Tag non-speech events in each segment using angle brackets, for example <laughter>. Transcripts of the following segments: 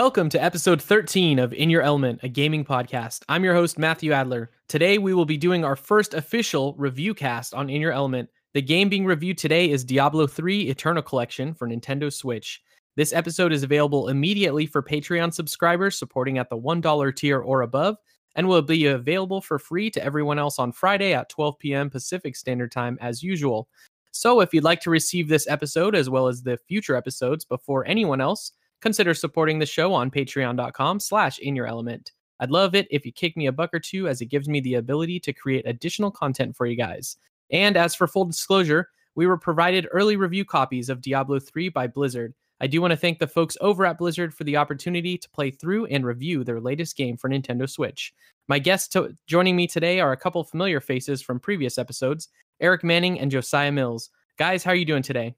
Welcome to episode 13 of In Your Element, a gaming podcast. I'm your host, Matthew Adler. Today, we will be doing our first official review cast on In Your Element. The game being reviewed today is Diablo 3 Eternal Collection for Nintendo Switch. This episode is available immediately for Patreon subscribers supporting at the $1 tier or above, and will be available for free to everyone else on Friday at 12 p.m. Pacific Standard Time as usual. So if you'd like to receive this episode as well as the future episodes before anyone else, consider supporting the show on patreon.com slash in your element. I'd love it if you kick me a buck or two as it gives me the ability to create additional content for you guys. And as for full disclosure, we were provided early review copies of Diablo 3 by Blizzard. I do want to thank the folks over at Blizzard for the opportunity to play through and review their latest game for Nintendo Switch. My guests to- joining me today are a couple familiar faces from previous episodes, Eric Manning and Josiah Mills. Guys, how are you doing today?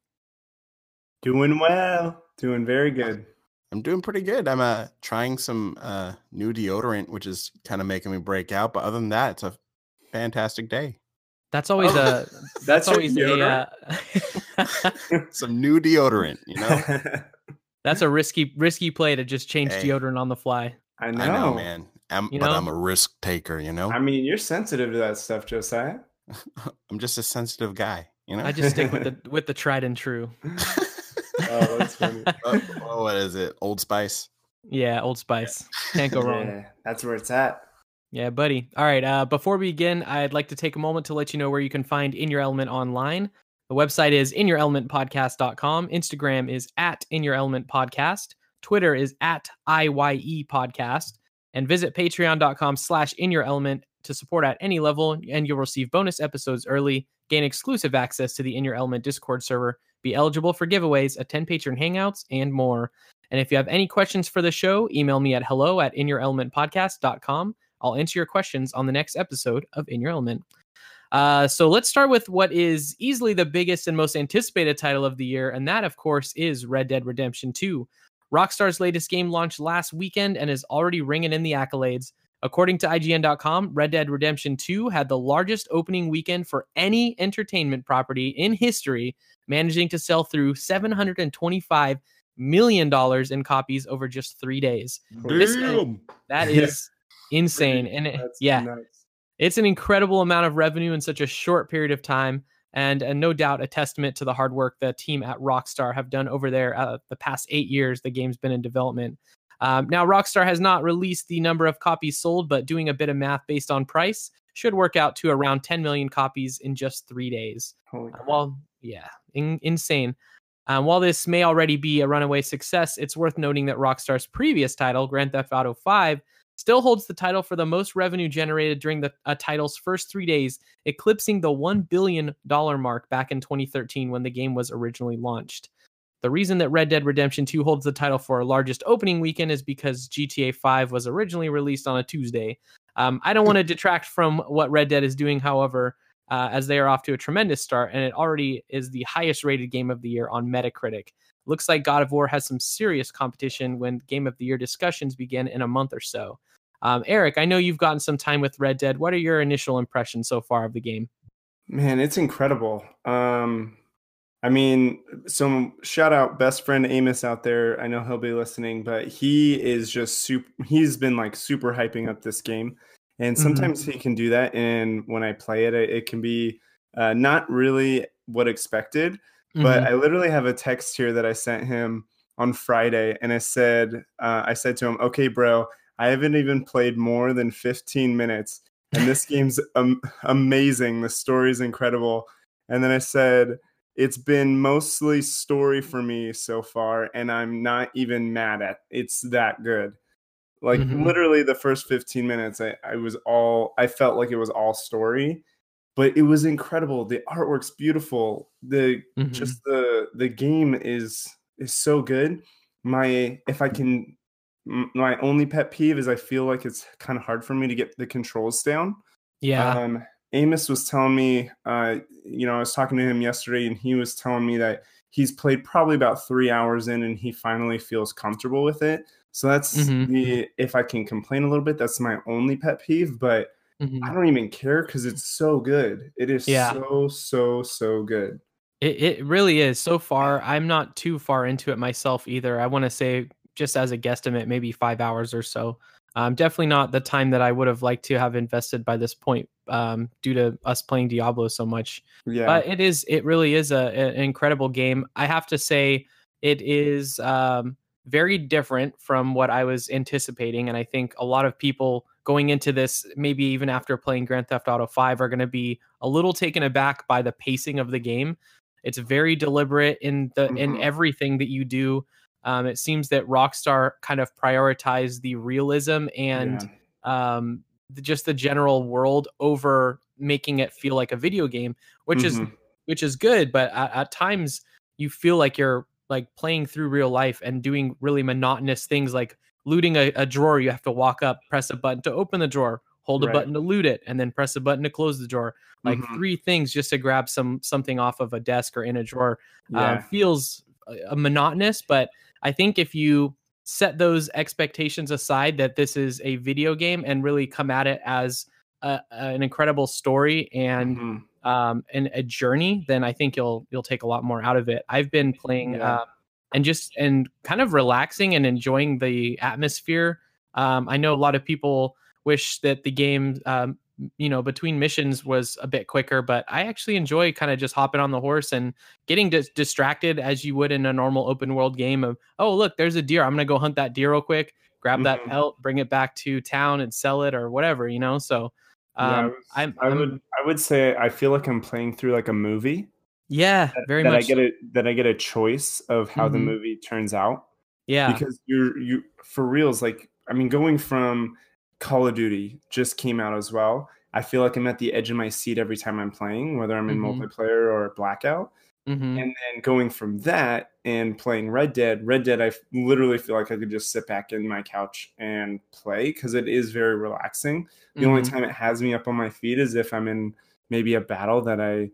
Doing well. Doing very good. I'm doing pretty good. I'm uh trying some uh new deodorant, which is kind of making me break out. But other than that, it's a fantastic day. That's always Oh, a <laughs> That's, that's your always a uh, <laughs> Some new deodorant, you know. <laughs> that's a risky risky play to just change Hey. deodorant on the fly. I know. I know, man. I'm, You but know? I'm a risk taker, you know. I mean, you're sensitive to that stuff, Josiah. I'm just a sensitive guy, you know. I just stick with the with the tried and true. Oh, that's funny. Uh, <laughs> oh, what is it? Old Spice. Yeah, Old Spice. Can't go wrong. Yeah, that's where it's at. Yeah, buddy. All right. Uh, before we begin, I'd like to take a moment to let you know where you can find In Your Element online. The website is inyourelementpodcast.com. Instagram is at In Your Element Podcast. Twitter is at IYE Podcast. And visit patreon.com slash In Your Element to support at any level, and you'll receive bonus episodes early, gain exclusive access to the In Your Element Discord server, be eligible for giveaways, attend patron hangouts, and more. And if you have any questions for the show, email me at hello at inyourelementpodcast.com. I'll answer your questions on the next episode of In Your Element. Uh, so let's start with what is easily the biggest and most anticipated title of the year, and that, of course, is Red Dead Redemption 2. Rockstar's latest game launched last weekend and is already ringing in the accolades. According to IGN.com, Red Dead Redemption 2 had the largest opening weekend for any entertainment property in history, managing to sell through $725 million in copies over just three days. This- That Yeah. is insane. And it- That's yeah, nuts. it's an incredible amount of revenue in such a short period of time and, and no doubt a testament to the hard work the team at rockstar have done over there uh, the past eight years the game's been in development um, now rockstar has not released the number of copies sold but doing a bit of math based on price should work out to around 10 million copies in just three days Holy uh. Well, yeah, in- insane. Um, while this may already be a runaway success, it's worth noting that Rockstar's previous title, Grand Theft Auto 5, still holds the title for the most revenue generated during the uh, title's first three days, eclipsing the $1 billion mark back in 2013 when the game was originally launched. The reason that Red Dead Redemption 2 holds the title for our largest opening weekend is because GTA 5 was originally released on a Tuesday. Um, I don't want to detract from what Red Dead is doing, however, uh, as they are off to a tremendous start, and it already is the highest rated game of the year on Metacritic. Looks like God of War has some serious competition when Game of the Year discussions begin in a month or so. Um, Eric, I know you've gotten some time with Red Dead. What are your initial impressions so far of the game? Man, it's incredible. Um, I mean, some shout out best friend Amos out there. I know he'll be listening, but he is just super. He's been like super hyping up this game, and Mhm. sometimes he can do that. And when I play it, it, it can be uh, not really what expected. But Mhm. I literally have a text here that I sent him on Friday, and I said, uh, I said to him, "Okay, bro, I haven't even played more than 15 minutes, and this <laughs> game's um, amazing. The story's incredible." And then I said, "It's been mostly story for me so far, and I'm not even mad at. It's that good." Like Mhm. literally, the first 15 minutes, I, I was all, I felt like it was all story, but it was incredible. The artwork's beautiful. The Mhm. just the the game is is so good. My if I can, my only pet peeve is I feel like it's kind of hard for me to get the controls down. yeah, Um, Amos was telling me, uh, you know, I was talking to him yesterday, and he was telling me that he's played probably about three hours in, and he finally feels comfortable with it. So that's Mhm. the if I can complain a little bit, that's my only pet peeve. But Mhm. I don't even care because it's so good. It is Yeah. so so so good. It, it really is. So far, I'm not too far into it myself either. I want to say just as a guesstimate, maybe five hours or so. Um, definitely not the time that I would have liked to have invested by this point, um, due to us playing Diablo so much. Yeah. But it is, it really is a, an incredible game. I have to say, it is um, very different from what I was anticipating, and I think a lot of people going into this, maybe even after playing Grand Theft Auto Five, are going to be a little taken aback by the pacing of the game. It's very deliberate in the in Mhm. everything that you do. Um, it seems that Rockstar kind of prioritized the realism and Yeah. um, the, just the general world over making it feel like a video game, which is Mhm. which is good. But at, at times you feel like you're like playing through real life and doing really monotonous things like looting a, a drawer. You have to walk up, press a button to open the drawer, hold a Right. button to loot it, and then press a button to close the drawer. Like Mhm. three things just to grab some something off of a desk or in a drawer yeah. um, feels uh, monotonous. But I think if you set those expectations aside that this is a video game and really come at it as a, an incredible story and Mhm. um, and a journey, then I think you'll you'll take a lot more out of it. I've been playing Yeah. uh, and just and kind of relaxing and enjoying the atmosphere. Um, I know a lot of people wish that the game, um, you know, between missions was a bit quicker, but I actually enjoy kind of just hopping on the horse and getting dis- distracted as you would in a normal open world game. Of oh look, there's a deer. I'm gonna go hunt that deer real quick, grab that Mhm. pelt, bring it back to town and sell it or whatever, you know. So Yeah, I um, was- I'm, I would I would say I feel like I'm playing through like a movie. yeah, very that much. I get so. a that I get a choice of how the Mhm. movie turns out. yeah, Because you're you for reals, like I mean, going from Call of Duty just came out as well. I feel like I'm at the edge of my seat every time I'm playing, whether I'm in Mhm. multiplayer or blackout. hmm And then going from that and playing Red Dead, Red Dead, I f- literally feel like I could just sit back in my couch and play because it is very relaxing. The only Mhm. time it has me up on my feet is if I'm in maybe a battle that I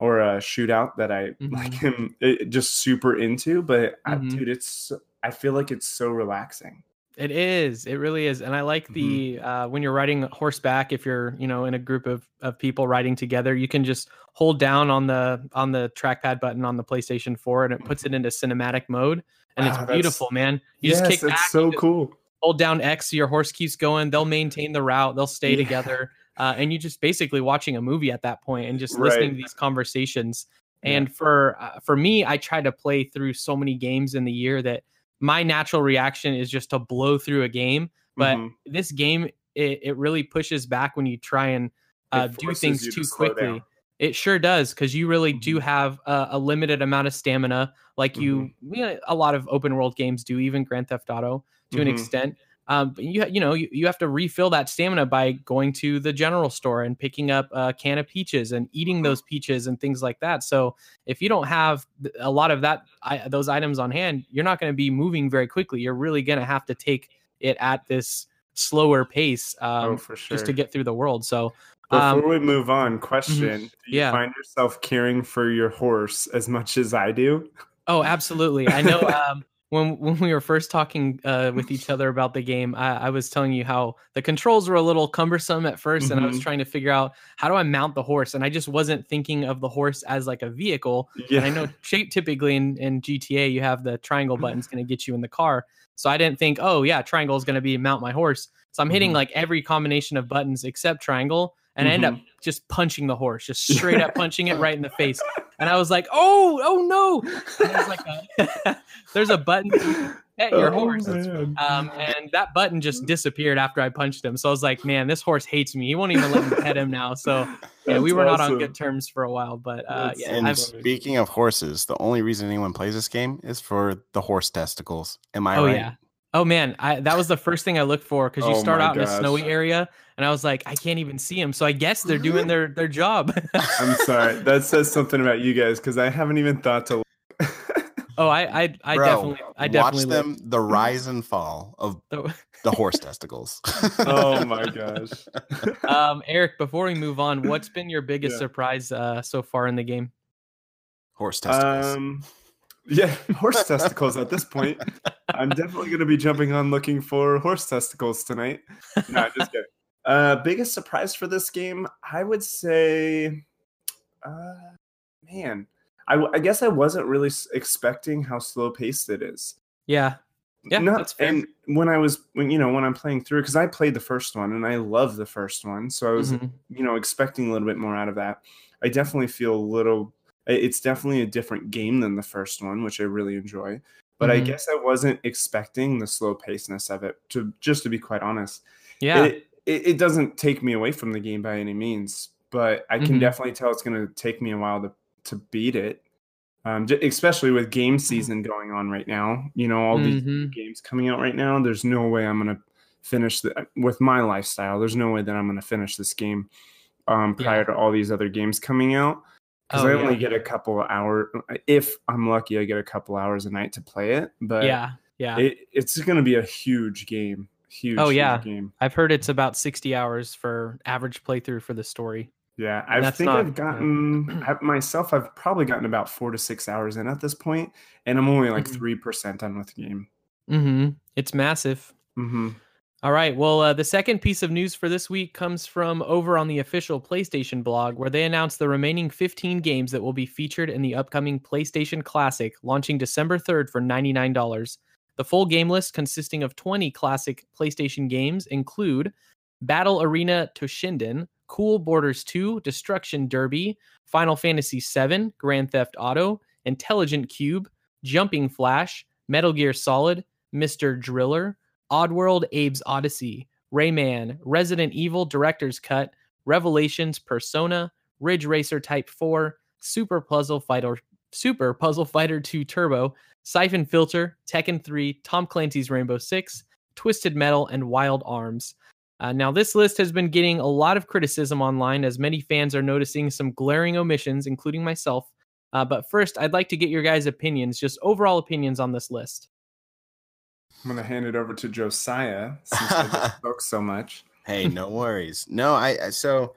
or a shootout that I <laughs> like am eh, just super into. But I, Mhm. dude, it's I feel like it's so relaxing. It is. It really is. And I like Mhm. the uh, when you're riding horseback, if you're you know in a group of of people riding together, you can just hold down on the on the trackpad button on the PlayStation 4, and it puts it into cinematic mode, and Wow, it's that's- beautiful, man. You yes, just kick it's back, so cool. hold down X, your horse keeps going. They'll maintain the route. They'll stay Yeah. together, uh, and you just basically watching a movie at that point and just listening to these conversations. Yeah. And for uh, for me, I try to play through so many games in the year that my natural reaction is just to blow through a game. But Mhm. this game, it, it really pushes back when you try and uh, do things you to too quickly. It sure does because you really do Mhm. have a, a limited amount of stamina, like you, Mm-hmm. you know, a lot of open world games do, even Grand Theft Auto to an Mhm. extent. Um, but you you know you, you have to refill that stamina by going to the general store and picking up a can of peaches and eating Mhm. those peaches and things like that. So if you don't have a lot of that I, those items on hand, you're not going to be moving very quickly. You're really going to have to take it at this slower pace um, oh, for sure. just to get through the world. So Before um, we move on, question: Do you Yeah. find yourself caring for your horse as much as I do? Oh, absolutely. I know. <laughs> Um, when when we were first talking uh, with each other about the game, I, I was telling you how the controls were a little cumbersome at 1st and I was Mhm. trying to figure out how do I mount the horse, and I just wasn't thinking of the horse as like a vehicle. Yeah, And I know shape typically in, in GTA you have the triangle button's going to get you in the car, so I didn't think, oh yeah, triangle is going to be mount my horse. So I'm hitting Mhm. like every combination of buttons except triangle, and I end up just punching the horse, just <laughs> straight up punching it right in the face. And I was like, oh, oh no! And there's like a, <laughs> there's a button to <laughs> pet your Oh, horse. Um, and that button just disappeared after I punched him. So I was like, man, this horse hates me. He won't even let me pet him now. So yeah, we That's were not on good terms for a while. But uh, yeah, And I've, speaking of horses, the only reason anyone plays this game is for the horse testicles. Am I oh right? yeah. Oh man, I, that was the first thing I looked for because you Oh start my out in a snowy area, and I was like, I can't even see him. So I guess they're doing their their job. I'm sorry. <laughs> That says something about you guys because I haven't even thought to. <laughs> oh, I I, I Bro, definitely I definitely watch them the rise and fall of looked. <laughs> the horse testicles. <laughs> oh my gosh. <laughs> um, Eric, before we move on, what's been your biggest Yeah. surprise uh, so far in the game? horse testicles. Um, yeah, horse testicles. At this point, I'm definitely going to be jumping on looking for horse testicles tonight. No, just kidding. Uh, biggest surprise for this game, I would say, uh, man, I, I guess I wasn't really expecting how slow paced it is. Yeah, Yeah, No, that's fair. and when I was when you know when I'm playing through because I played the first one and I love the first one, so I was Mhm. you know expecting a little bit more out of that. I definitely feel a little. It's definitely a different game than the first one, which I really enjoy. But I Mhm. guess I wasn't expecting the slow pacedness of it. To just to be quite honest, Yeah. it, it, it doesn't take me away from the game by any means, but I can Mhm. definitely tell it's going to take me a while to to beat it. Um, especially with game Mm-hmm. season going on right now, you know, all these Mhm. games coming out right now. There's no way I'm going to finish the, with my lifestyle. There's no way that I'm going to finish this game um, prior Yeah. to all these other games coming out because Oh, I only yeah. get a couple of hours. If I'm lucky, I get a couple hours a night to play it. But yeah. Yeah. it, it's going to be a huge game. Huge. Oh, huge yeah. game. I've heard it's about 60 hours for average playthrough for the story. Yeah, I think not- I've gotten <clears throat> I- myself. I've probably gotten about four to six hours in at this point, and I'm only like Mhm. three percent done with the game. hmm It's massive. hmm All right. Well, uh, the second piece of news for this week comes from over on the official PlayStation blog, where they announced the remaining 15 games that will be featured in the upcoming PlayStation Classic, launching December 3rd for $99. The full game list, consisting of 20 classic PlayStation games, include Battle Arena Toshinden, Cool Borders 2, Destruction Derby, Final Fantasy VII, Grand Theft Auto, Intelligent Qube, Jumping Flash, Metal Gear Solid, Mr. Driller, Oddworld Abe's Oddysee, Rayman, Resident Evil Director's Cut, Revelations Persona, Ridge Racer Type 4, Super Puzzle Fighter Super Puzzle Fighter 2 Turbo, Siphon Filter, Tekken 3, Tom Clancy's Rainbow 6, Twisted Metal, and Wild Arms. Uh, now, this list has been getting a lot of criticism online as many fans are noticing some glaring omissions, including myself. Uh, but first, I'd like to get your guys' opinions, just overall opinions on this list. I'm gonna hand it over to Josiah since I <laughs> spoke so much. Hey, no worries. No, I I- so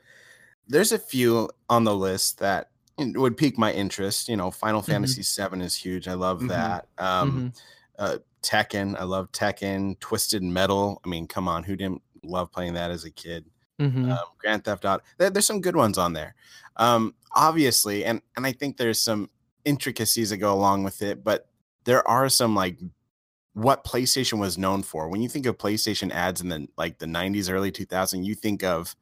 there's a few on the list that would pique my interest. You know, Final Mhm. Fantasy VII is huge. I love Mhm. that. Um, Mhm. uh, Tekken, I love Tekken. Twisted Metal. I mean, come on, who didn't love playing that as a kid? Mhm. um, Grand Theft Auto. There, there's some good ones on there, um, obviously, and and I think there's some intricacies that go along with it, but there are some like what PlayStation was known for. When you think of PlayStation ads in the like the 90s, early 2000s, you think of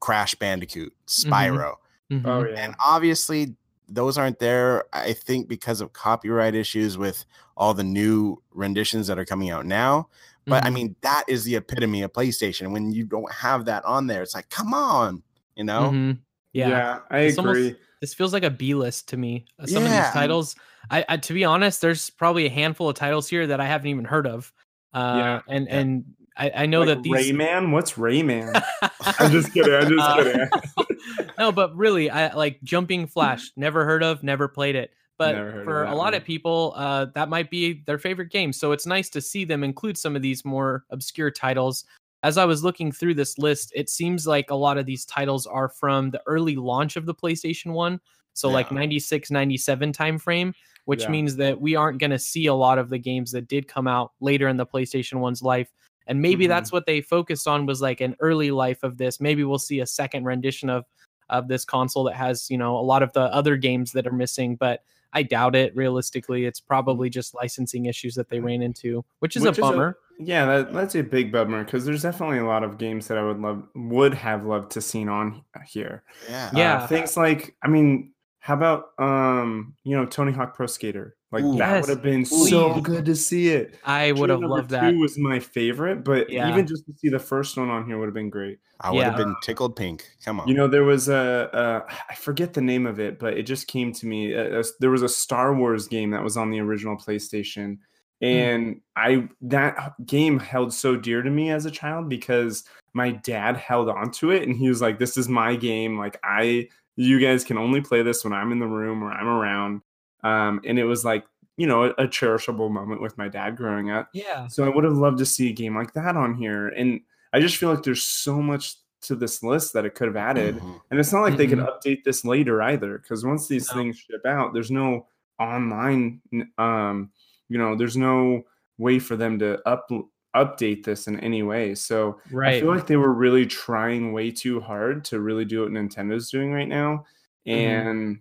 Crash Bandicoot, Spyro, Mhm. Oh yeah, and obviously those aren't there. I think because of copyright issues with all the new renditions that are coming out now. But I Mhm. mean, that is the epitome of PlayStation. When you don't have that on there, it's like, come on, you know? Mhm. yeah, Yeah. I It's almost- agree. This feels like a B list to me. Uh, Some of these titles, I, I to be honest, there's probably a handful of titles here that I haven't even heard of. Uh, Yeah. and Yeah. and I, I know Like that these. Rayman. What's Rayman? <laughs> I'm just kidding. I'm just Uh, kidding. <laughs> no, but really, I like Jumping Flash. <laughs> Never heard of, never played it. But Never heard of for a lot one. of people, uh, that might be their favorite game. So it's nice to see them include some of these more obscure titles. As I was looking through this list, it seems like a lot of these titles are from the early launch of the PlayStation 1. So like Yeah. 96, 97 timeframe, which Yeah. means that we aren't going to see a lot of the games that did come out later in the PlayStation 1's life. And maybe Mhm. that's what they focused on was like an early life of this. Maybe we'll see a second rendition of of this console that has, you know, a lot of the other games that are missing, but I doubt it realistically. It's probably just licensing issues that they ran into, which is Which a bummer. yeah, that, that's a big bummer because there's definitely a lot of games that I would love would have loved to seen on here. Yeah. Yeah. Uh, things like I mean, how about um, you know, Tony Hawk Pro Skater? Like Ooh. that Yes, would have been so please. good to see it. I would have number loved that. Two was my favorite, but Yeah. even just to see the first one on here would have been great. I would have Yeah. been tickled pink. Come on. You know, there was a, a I forget the name of it, but it just came to me. Uh, uh, there was a Star Wars game that was on the original PlayStation, and I that game held so dear to me as a child because my dad held on to it, and he was like, "This is my game. Like I, you guys can only play this when I'm in the room or I'm around." Um, and it was like you know a, a cherishable moment with my dad growing up. yeah. So I would have loved to see a game like that on here. And I just feel like there's so much to this list that it could have added. Mhm. And it's not like they could Mhm. update this later either, because once these No. things ship out, there's no online um, you know, there's no way for them to up update this in any way. So I feel like they were really trying way too hard to really do what Nintendo's doing right now. Mhm. And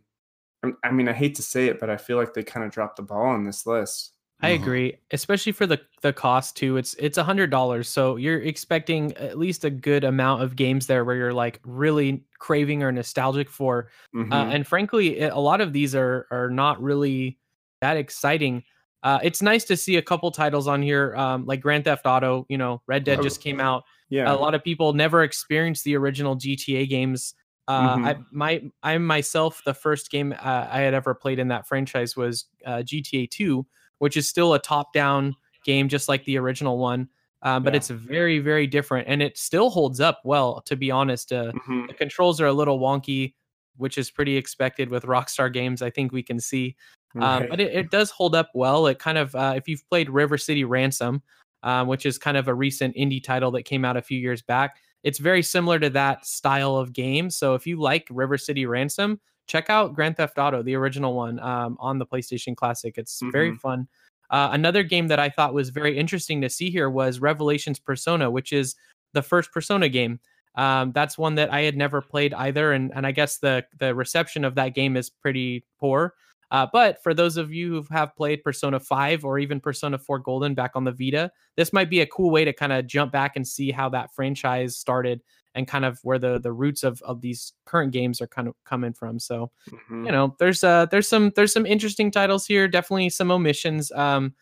I- I mean, I hate to say it, but I feel like they kind of dropped the ball on this list. I Mhm. agree, especially for the the cost too. It's it's a hundred dollars, so you're expecting at least a good amount of games there where you're like really craving or nostalgic for. Mhm. Uh, and frankly, a lot of these are are not really that exciting. Uh, it's nice to see a couple titles on here, um, like Grand Theft Auto. You know, Red Dead Oh, just came out. yeah. A lot of people never experienced the original GTA games. Uh, I my I myself, the first game uh, I had ever played in that franchise was uh, GTA Two, which is still a top-down game, just like the original one. Um, but Yeah. it's very, very different, and it still holds up well. To be honest, uh, Mhm. the controls are a little wonky, which is pretty expected with Rockstar games. I think we can see, um, but it, it does hold up well. It kind of, uh, if you've played River City Ransom, um, which is kind of a recent indie title that came out a few years back, it's very similar to that style of game. So if you like River City Ransom, check out Grand Theft Auto, the original one, um, on the PlayStation Classic. It's very Mhm. fun. Uh, another game that I thought was very interesting to see here was Revelations Persona, which is the first Persona game. Um, that's one that I had never played either, and and I guess the the reception of that game is pretty poor. Uh, but for those of you who have played Persona 5 or even Persona 4 Golden back on the Vita, this might be a cool way to kind of jump back and see how that franchise started and kind of where the the roots of of these current games are kind of coming from. So Mhm. you know there's uh there's some there's some interesting titles here definitely some omissions um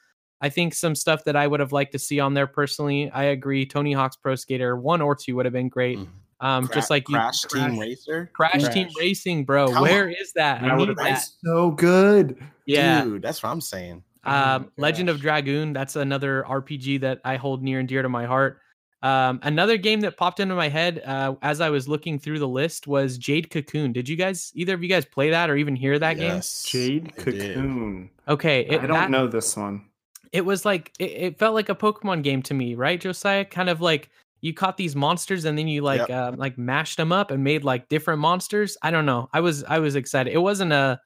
i think some stuff that i would have liked to see on there personally i agree tony hawk's pro skater one or two would have been great Mhm. Um Cra- just like you Crash Team Crash. Racer. crash team racing bro Come Where on. is that i That need that so good. yeah Dude, that's what I'm saying. Oh um legend of dragoon that's another rpg that i hold near and dear to my heart um another game that popped into my head uh as i was looking through the list was jade cocoon did you guys either of you guys play that or even hear that game Jade I did. Cocoon. okay it, I don't that- know this one. it was like it, it felt like a Pokemon game to me, right, Josiah? Kind of like you caught these monsters and then you like Yep. um, like mashed them up and made like different monsters. I don't know. I was I was excited. It wasn't a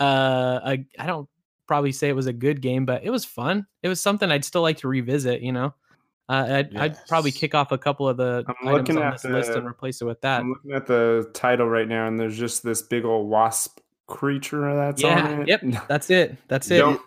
uh a I don't probably say it was a good game, but it was fun. It was something I'd still like to revisit. You know, uh, I'd, I'd probably kick off a couple of the I'm items looking on at this list and replace it with that. I'm looking at the title right now, and there's just this big old wasp creature that's Yeah, on it. yep. <laughs> That's it. That's it. Don't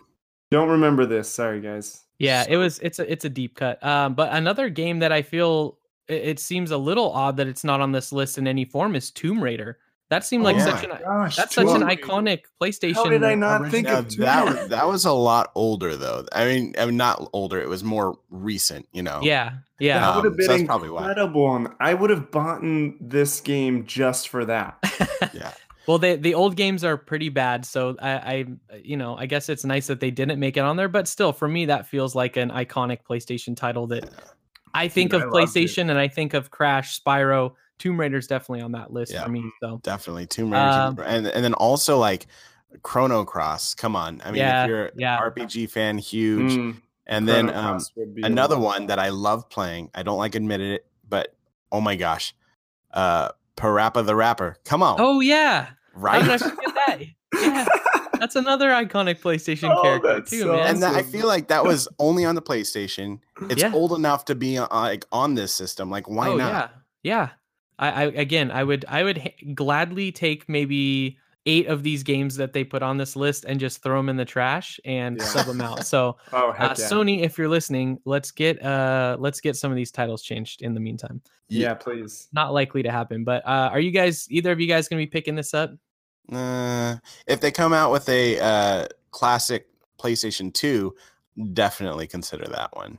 don't remember this. Sorry, guys. Yeah, it was. It's a it's a deep cut. Um, but another game that I feel it, it seems a little odd that it's not on this list in any form is Tomb Raider. That seemed like Oh such an Gosh, that's such an Raider. iconic PlayStation. How did I not think of that was, that was a lot older though. I mean, I mean, not older. It was more recent. You know. Yeah, yeah. That would have Um, been so that's probably incredible. and I would have bought this game just for that. <laughs> Yeah. Well, they the old games are pretty bad, so I, I you know I guess it's nice that they didn't make it on there, but still for me that feels like an iconic PlayStation title that I think Dude, of I. PlayStation and I think of Crash, Spyro, Tomb Raider's definitely on that list Yeah. for me. So Definitely Tomb Raider, Um, and and then also like Chrono Cross. Come on, I mean, Yeah, if you're yeah. an RPG fan, huge. Mm, and then um, Cross would be a another one that I love playing. I don't like admitting it, but oh my gosh, uh, Parappa the Rapper. Come on, oh yeah, How right? did I forget that? Yeah, that's another iconic PlayStation Oh, character that's too, so man. and that, I feel like that was <laughs> only on the PlayStation. It's Yeah. old enough to be uh, like on this system. Like, why oh not? yeah, yeah. I, I again, I would, I would ha- gladly take maybe eight of these games that they put on this list and just throw them in the trash and Yeah. sub them out. So, <laughs> Oh, uh, yeah. Sony, if you're listening, let's get uh, let's get some of these titles changed in the meantime. yeah, please. Not likely to happen, but uh, are you guys either of you guys gonna be picking this up? Uh, if they come out with a uh, classic PlayStation 2, definitely consider that one.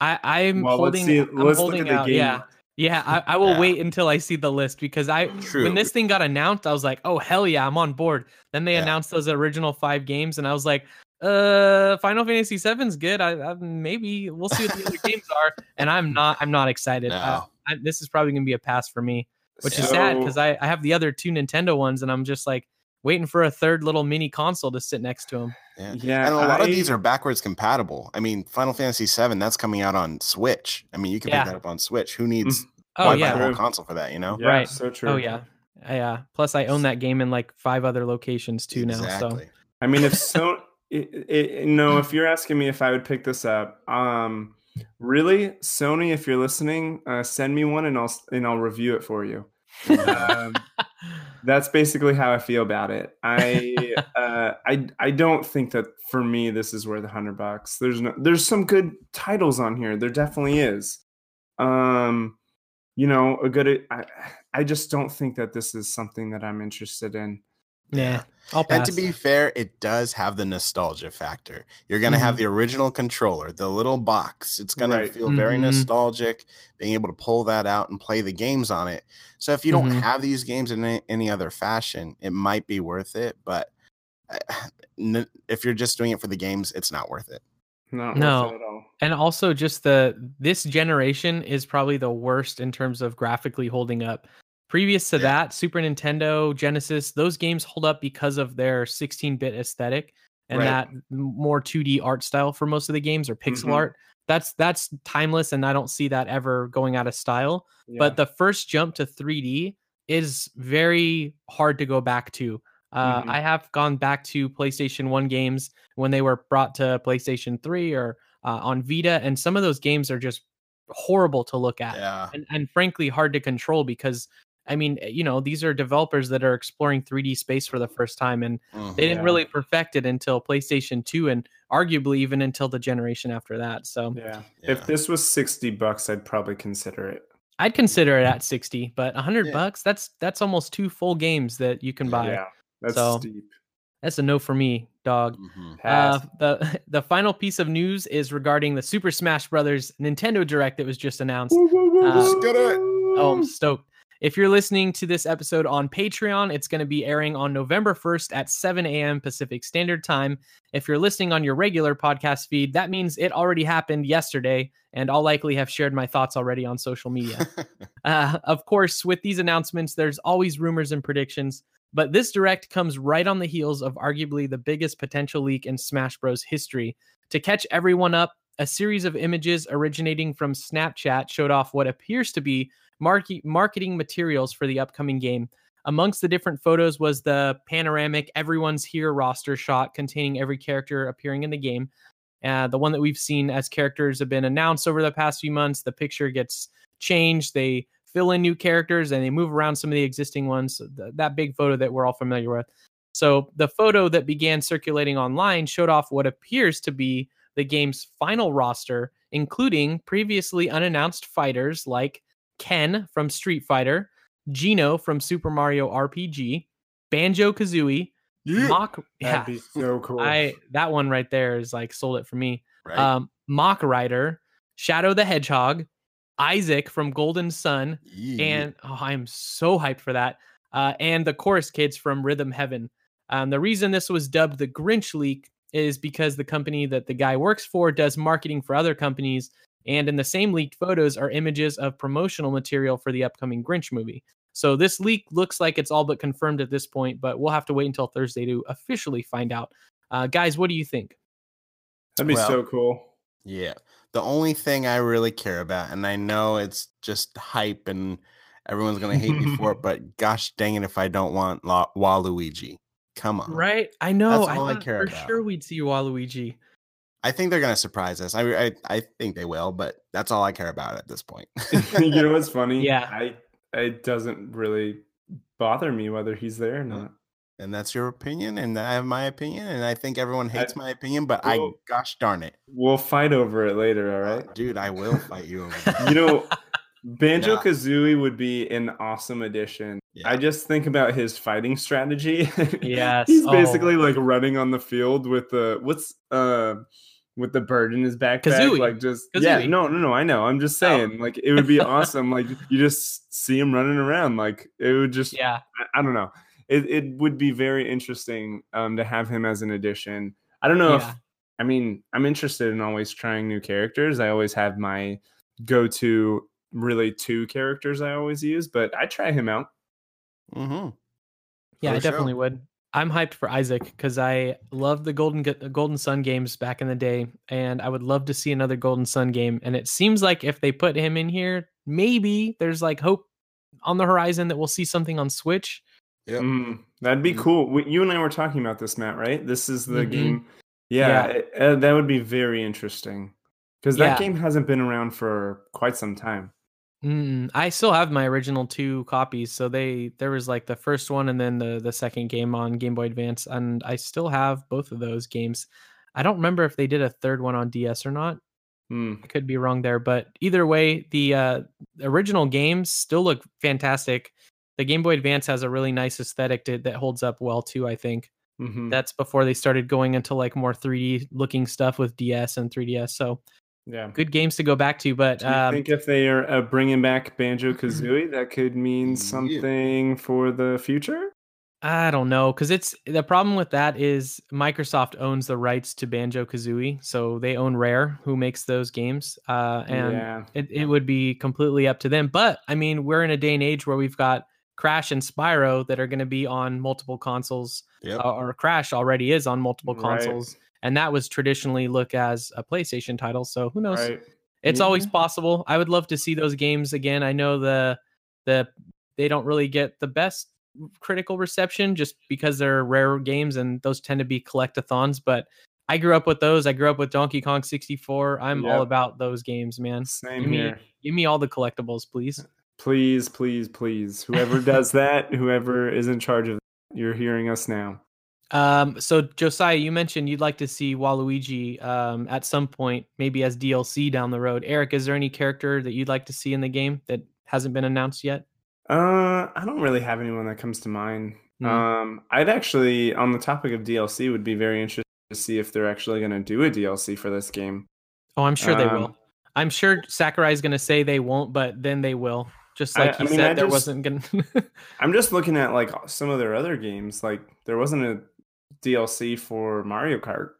I, I'm Well, let's holding, see- I'm let's look holding at the out. game. Yeah, yeah. I, I will Yeah. wait until I see the list because I True. when this thing got announced, I was like, oh hell yeah, I'm on board. Then they Yeah. announced those original five games, and I was like, uh, Final Fantasy VII's good. I, I maybe we'll see what the other <laughs> games are, and I'm not. I'm not excited. No. I, this is probably gonna be a pass for me, which is sad because I, I have the other two Nintendo ones, and I'm just like waiting for a third little mini console to sit next to him. Yeah. Yeah, and a lot of these are backwards compatible. I mean, Final Fantasy VII, that's coming out on Switch. I mean, you can Yeah. pick that up on Switch. Who needs Oh why buy yeah. a whole console for that, you know? Yeah, Right. so true. Oh yeah. Yeah. Plus, I own that game in like five other locations too now. So I mean, if <laughs> so, it, it, no, if you're asking me if I would pick this up, um, really, Sony, if you're listening, uh, send me one and I'll and I'll review it for you. Um, <laughs> That's basically how I feel about it. I <laughs> uh, I I don't think that for me this is worth a hundred bucks. There's no there's some good titles on here. There definitely is. Um, you know, a good. I I just don't think that this is something that I'm interested in. Yeah. I'll And to be fair, it does have the nostalgia factor. You're going to have Mhm. the original controller, the little box. It's going Right. to feel very Mhm. nostalgic, being able to pull that out and play the games on it. So if you don't Mhm. have these games in any, any other fashion, it might be worth it. But uh, if you're just doing it for the games, it's not worth it. Not No. worth it at all. and also just the this generation is probably the worst in terms of graphically holding up. Previous to Yeah. that, Super Nintendo, Genesis, those games hold up because of their 16-bit aesthetic and Right. that more 2D art style for most of the games or pixel Mhm. art. That's that's timeless and I don't see that ever going out of style. Yeah. But the first jump to 3D is very hard to go back to. Uh, Mhm. I have gone back to PlayStation 1 games when they were brought to PlayStation 3 or uh, on Vita, and some of those games are just horrible to look at Yeah. and, and frankly hard to control because. I mean, you know, these are developers that are exploring 3D space for the first time, and they didn't Yeah. really perfect it until PlayStation 2 and arguably even until the generation after that. So yeah. Yeah. If this was sixty bucks, I'd probably consider it. I'd consider it at 60, but 100 Yeah. bucks, that's that's almost two full games that you can buy. Yeah, that's So, steep. That's a no for me, dog. Mhm. Uh, the <laughs> the final piece of news is regarding the Super Smash Brothers Nintendo Direct that was just announced. uh, Let's get it. Oh, I'm stoked. If you're listening to this episode on Patreon, it's going to be airing on November 1st at 7 a.m. Pacific Standard Time. If you're listening on your regular podcast feed, that means it already happened yesterday, and I'll likely have shared my thoughts already on social media. <laughs> Uh, of course, with these announcements, there's always rumors and predictions, but this direct comes right on the heels of arguably the biggest potential leak in Smash Bros. history. To catch everyone up, a series of images originating from Snapchat showed off what appears to be market- marketing materials for the upcoming game. Amongst the different photos was the panoramic Everyone's Here roster shot containing every character appearing in the game. Uh, the one that we've seen as characters have been announced over the past few months. The picture gets changed. They fill in new characters and they move around some of the existing ones. Th- that big photo that we're all familiar with. So the photo that began circulating online showed off what appears to be the game's final roster, including previously unannounced fighters like Ken from Street Fighter, Geno from Super Mario RPG, Banjo Kazooie, Mach. Yeah, That'd be so cool. I that one right there is like sold it for me right. um, Mach Rider, Shadow the Hedgehog, Isaac from Golden Sun, Yeah. and oh, I am so hyped for that. Uh, and the Chorus Kids from Rhythm Heaven. Um, the reason this was dubbed the Grinch leak is because the company that the guy works for does marketing for other companies, and in the same leaked photos are images of promotional material for the upcoming Grinch movie. So this leak looks like it's all but confirmed at this point, but we'll have to wait until Thursday to officially find out. Uh, guys, what do you think? That'd be Well- so cool. Yeah. The only thing I really care about, and I know it's just hype and everyone's going to hate me for it, <laughs> but gosh dang it if I don't want La- Waluigi. Come on. Right? I know. That's all I thought care for about. sure we'd see Waluigi. I think they're going to surprise us. I, I I think they will, but that's all I care about at this point. <laughs> you know what's funny? Yeah. I it doesn't really bother me whether he's there or not. and that's your opinion, and I have my opinion, and I think everyone hates my opinion, but I gosh darn it. We'll fight over it later, all right? Dude, I will fight you over <laughs> that. You know, <laughs> Banjo Yeah. Kazooie would be an awesome addition. Yeah. I just think about his fighting strategy. Yes. He's Oh. basically like running on the field with the what's uh with the bird in his backpack. Kazooie. Like just yeah, no, no, no. I know. I'm just saying, like it would be <laughs> awesome. Like you just see him running around. Like it would just Yeah. I, I don't know. It it would be very interesting um to have him as an addition. I don't know Yeah. if I mean I'm interested in always trying new characters. I always have my go-to really two characters I always use, but I try him out. hmm Yeah, For I sure. definitely would. I'm hyped for Isaac because I loved the Golden Golden Sun games back in the day, and I would love to see another Golden Sun game. And it seems like if they put him in here, maybe there's like hope on the horizon that we'll see something on Switch. Yep. Mm, that'd be Mhm. cool. We, you and I were talking about this, Matt. Right? This is the Mhm. game. Yeah, Yeah. it- uh, that would be very interesting because that Yeah. game hasn't been around for quite some time. Mm, I still have my original two copies. So they there was like the first one and then the the second game on Game Boy Advance, and I still have both of those games. I don't remember if they did a third one on DS or not. Hmm. I could be wrong there, but either way, the uh, original games still look fantastic. The Game Boy Advance has a really nice aesthetic to, that holds up well too. I think Mhm. that's before they started going into like more 3D looking stuff with DS and 3DS. So Yeah. good games to go back to. But Do you um, think if they are uh, bringing back Banjo Kazooie, that could mean Yeah. something for the future? I don't know because it's the problem with that is Microsoft owns the rights to Banjo Kazooie, so they own Rare, who makes those games, uh, and yeah. it, it would be completely up to them. But I mean, we're in a day and age where we've got Crash and Spyro that are going to be on multiple consoles, Yep. uh, or Crash already is on multiple Right. And that was traditionally look as a PlayStation title. So who knows? Right. It's always Mhm. possible. I would love to see those games again. I know the the they don't really get the best critical reception just because they're rare games and those tend to be collectathons, but I grew up with those. I grew up with Donkey Kong 64. I'm all about those games, man. Same Give me here. give me all the collectibles, please. <laughs> Please, please, please. Whoever does that, whoever is in charge of that, you're hearing us now. Um, so Josiah, you mentioned you'd like to see Waluigi um, at some point, maybe as DLC down the road. Eric, is there any character that you'd like to see in the game that hasn't been announced yet? Uh, I don't really have anyone that comes to mind. Hmm. Um, I'd actually, on the topic of DLC, would be very interested to see if they're actually going to do a DLC for this game. Oh, I'm sure they Um, will. I'm sure Sakurai is going to say they won't, but then they will. Just I- like I he mean, said, I there just- wasn't going <laughs> to. I'm just looking at like some of their other games. Like there wasn't a DLC for Mario Kart.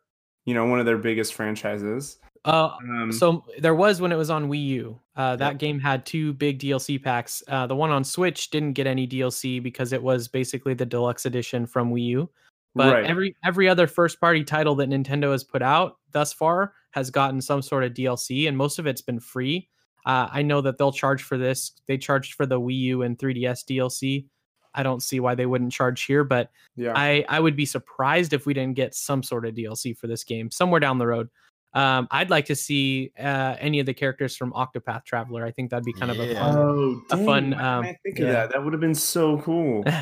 You know, one of their biggest franchises. uh, Um, so there was when it was on Wii U. Uh, that Yep. game had two big DLC packs. Uh, the one on Switch didn't get any DLC because it was basically the deluxe edition from Wii U. But right. every every other first party title that Nintendo has put out thus far has gotten some sort of DLC, and most of it's been free. Uh, I know that they'll charge for this. They charged for the Wii U and 3DS DLC. I don't see why they wouldn't charge here, but yeah. I I would be surprised if we didn't get some sort of DLC for this game somewhere down the road. Um, I'd like to see uh, any of the characters from Octopath Traveler. I think that'd be kind of a fun. oh, a fun, um, I think yeah. of that. That would have been so cool. <laughs>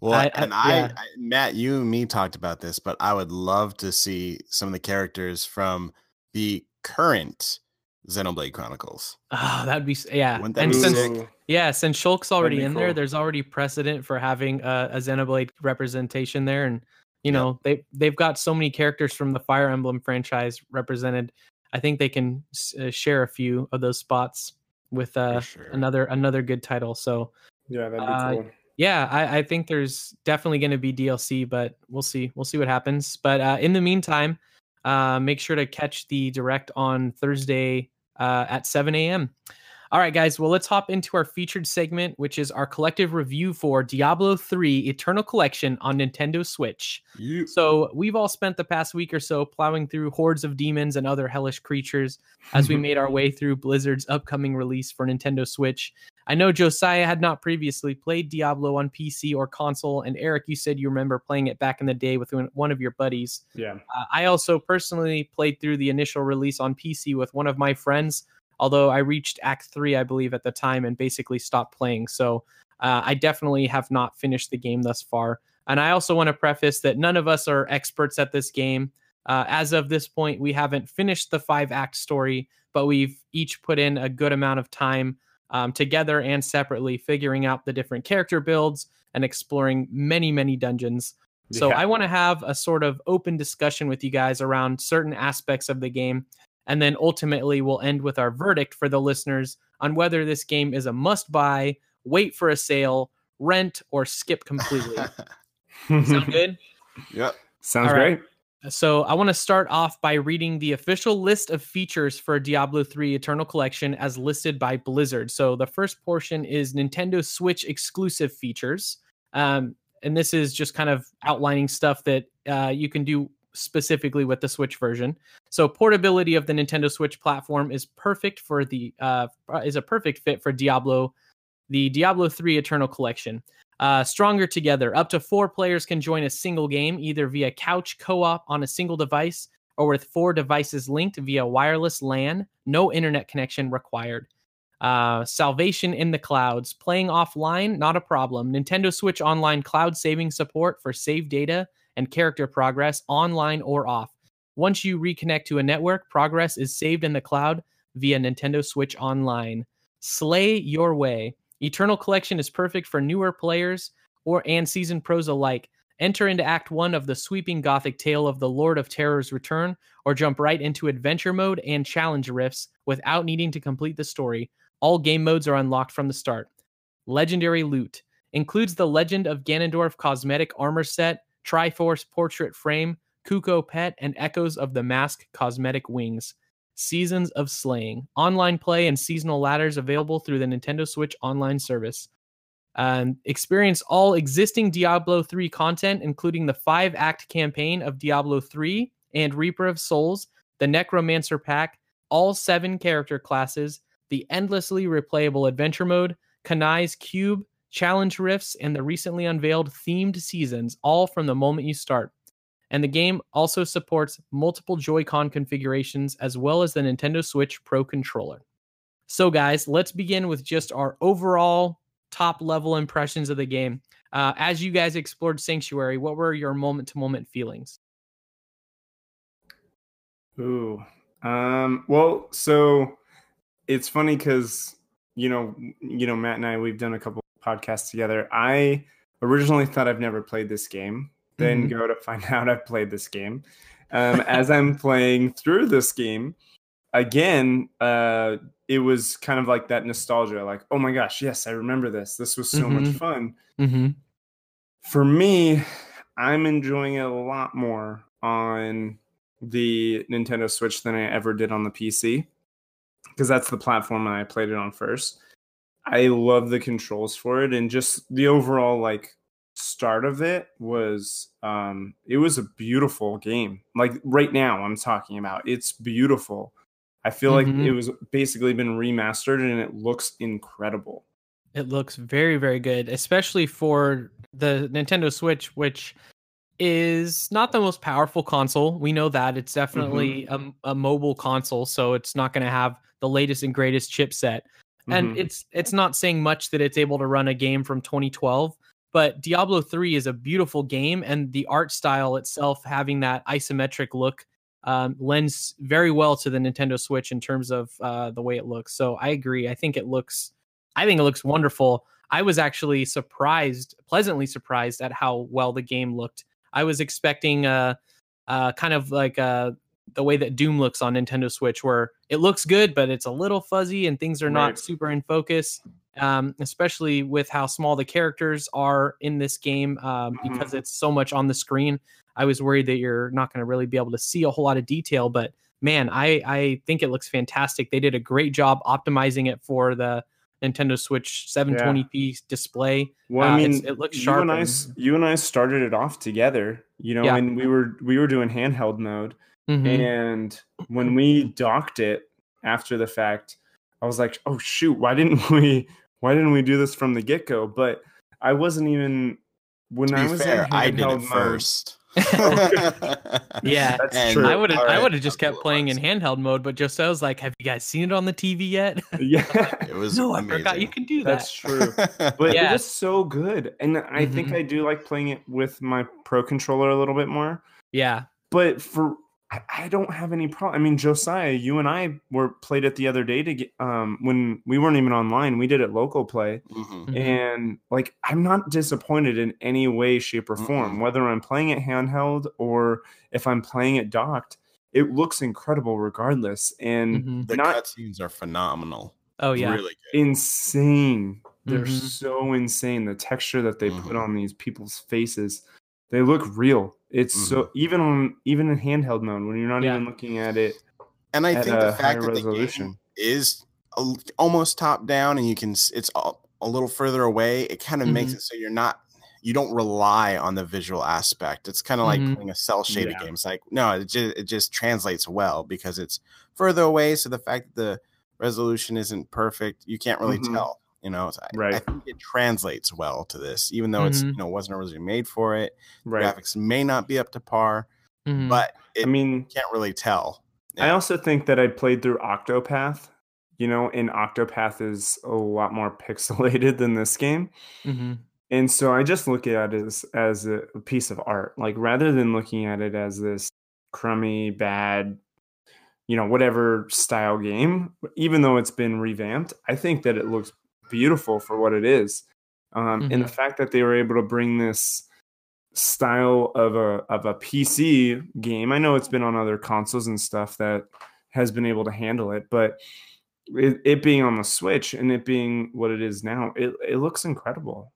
Well, I- I- and I, yeah. I, Matt, you and me talked about this, but I would love to see some of the characters from the current Xenoblade Chronicles. Oh, that'd be yeah. That And be since sick? Yeah, since Shulk's already be in there, there's already precedent for having a, a Xenoblade representation there, and you Yep. know they they've got so many characters from the Fire Emblem franchise represented. I think they can uh, share a few of those spots with uh, sure. another another good title. So Yeah, that'd be Uh, cool. yeah, I, I think there's definitely going to be DLC, but we'll see. We'll see what happens. But uh, in the meantime, uh, make sure to catch the direct on Thursday uh, at 7 a.m. All right, guys. Well, let's hop into our featured segment, which is our collective review for Diablo 3 Eternal Collection on Nintendo Switch. So we've all spent the past week or so plowing through hordes of demons and other hellish creatures as we <laughs> made our way through Blizzard's upcoming release for Nintendo Switch. I know Josiah had not previously played Diablo on PC or console, and Eric, you said you remember playing it back in the day with one- of your buddies. yeah. Uh, I also personally played through the initial release on PC with one of my friends, although I reached Act 3, I believe, at the time and basically stopped playing. So uh, I definitely have not finished the game thus far. And I also want to preface that none of us are experts at this game. Uh, as of this point, we haven't finished the five act story, but we've each put in a good amount of time um, together and separately, figuring out the different character builds and exploring many, many dungeons. So Yeah. I want to have a sort of open discussion with you guys around certain aspects of the game. And then ultimately, we'll end with our verdict for the listeners on whether this game is a must buy, wait for a sale, rent, or skip completely. <laughs> Sound good? yep. Sounds All right. great. So I want to start off by reading the official list of features for Diablo 3 Eternal Collection as listed by Blizzard. So the first portion is Nintendo Switch exclusive features. Um, and this is just kind of outlining stuff that uh, you can do specifically with the Switch version. So portability of the Nintendo Switch platform is perfect for the uh, is a perfect fit for Diablo, the Diablo 3 Eternal Collection. Uh, stronger together. Up to four players can join a single game, either via couch co op on a single device or with four devices linked via wireless LAN, no internet connection required. Uh, salvation in the clouds. Playing offline, not a problem. Nintendo Switch Online cloud saving support for save data and character progress online or off. Once you reconnect to a network, progress is saved in the cloud via Nintendo Switch Online. Slay your way. Eternal Collection is perfect for newer players or and seasoned pros alike. Enter into Act 1 of the sweeping gothic tale of the Lord of Terror's return, or jump right into adventure mode and challenge rifts without needing to complete the story. All game modes are unlocked from the start. Legendary Loot includes the Legend of Ganondorf cosmetic armor set, Triforce portrait frame, Cucco pet, and Echoes of the Mask cosmetic wings. Seasons of Slaying. Online play and seasonal ladders available through the Nintendo Switch online service. Um, experience all existing Diablo 3 content, including the five act campaign of Diablo 3 and Reaper of Souls, the Necromancer pack, all seven character classes, the endlessly replayable adventure mode, Kanai's Cube, challenge rifts, and the recently unveiled themed seasons, all from the moment you start. And the game also supports multiple Joy-Con configurations as well as the Nintendo Switch Pro controller. So, guys, let's begin with just our overall top level impressions of the game. Uh, as you guys explored Sanctuary, what were your moment to moment feelings? Ooh. Um, well, so it's funny because you know, you know, Matt and I we've done a couple podcasts together. I originally thought I've never played this game, then Mhm. go to find <laughs> out I've played this game. Um, as I'm playing through this game, again, uh, it was kind of like that nostalgia, like, oh my gosh, yes, I remember this. This was so much Mhm. fun. Mm-hmm. For me, I'm enjoying it a lot more on the Nintendo Switch than I ever did on the PC because that's the platform I played it on first. I love the controls for it and just the overall like start of it was um it was a beautiful game. Like right now I'm talking about. It's beautiful. I feel like Mhm. it was basically been remastered and it looks incredible. It looks very, very good, especially for the Nintendo Switch, which is not the most powerful console. We know that it's definitely a, a mobile console, so it's not going to have the latest and greatest chipset. And Mhm. it's it's not saying much that it's able to run a game from 2012, but Diablo 3 is a beautiful game, and the art style itself, having that isometric look, um, lends very well to the Nintendo Switch in terms of uh, the way it looks. So I agree. I think it looks, I think it looks wonderful. I was actually surprised, pleasantly surprised at how well the game looked. I was expecting uh, uh, kind of like uh, the way that Doom looks on Nintendo Switch, where it looks good, but it's a little fuzzy and things are Right. not super in focus. Um, especially with how small the characters are in this game, um, Mhm. because it's so much on the screen. I was worried that you're not going to really be able to see a whole lot of detail, but man, I I think it looks fantastic. They did a great job optimizing it for the Nintendo Switch 720p display. Well, Uh, I mean, it's- it looks You sharp and I, and- you and I started it off together, you know, Yeah. and we were we were doing handheld mode, Mhm. and when we docked it after the fact, I was like, oh shoot, why didn't <laughs> we why didn't we do this from the get go? But I wasn't even when To I be was fair, I did handheld it first. <laughs> <laughs> Yeah. That's And true. I would have I would have just kept playing in handheld mode, but just I was like, have you guys seen it on the TV yet? <laughs> yeah, It was no, I amazing. forgot you can do that. that's true. But Yeah. it was so good, and I think Mhm. I do like playing it with my pro controller a little bit more. yeah. but for I, I don't have any problem. I mean, Josiah, you and I were played it the other day to get um when we weren't even online. We did it local play, Mhm. Mhm. and like I'm not disappointed in any way, shape, or form. Mm-mm. Whether I'm playing it handheld or if I'm playing it docked, it looks incredible regardless, and Mhm. The not cutscenes are phenomenal. Oh yeah. Really good. insane. They're Mhm. so insane. The texture that they put Mhm. on these people's faces, they look real. It's so even on even in handheld mode when you're not Yeah. even looking at it And I at think a the fact that the game is a l- almost top down and you can it's a, a little further away, it kind of makes Mhm. it so you're not you don't rely on the visual aspect. It's kind of like Mhm. playing a cell shaded Yeah. game. It's like no, it just it just translates well because it's further away. So the fact that the resolution isn't perfect, you can't really Mhm. tell. You know, So I, I think it translates well to this, even though it's Mhm. you know wasn't originally made for it. right. Graphics may not be up to par, Mhm. but it I mean, can't really tell. I also think that I played through Octopath you know, and Octopath is a lot more <laughs> pixelated than this game. hmm And so I just look at it as, as a piece of art. Like rather than looking at it as this crummy, bad, you know, whatever style game, even though it's been revamped, I think that it looks beautiful for what it is. Um, And the fact that they were able to bring this style of a of a PC game, I know it's been on other consoles and stuff that has been able to handle it, but it, it being on the Switch and it being what it is now, it, it looks incredible.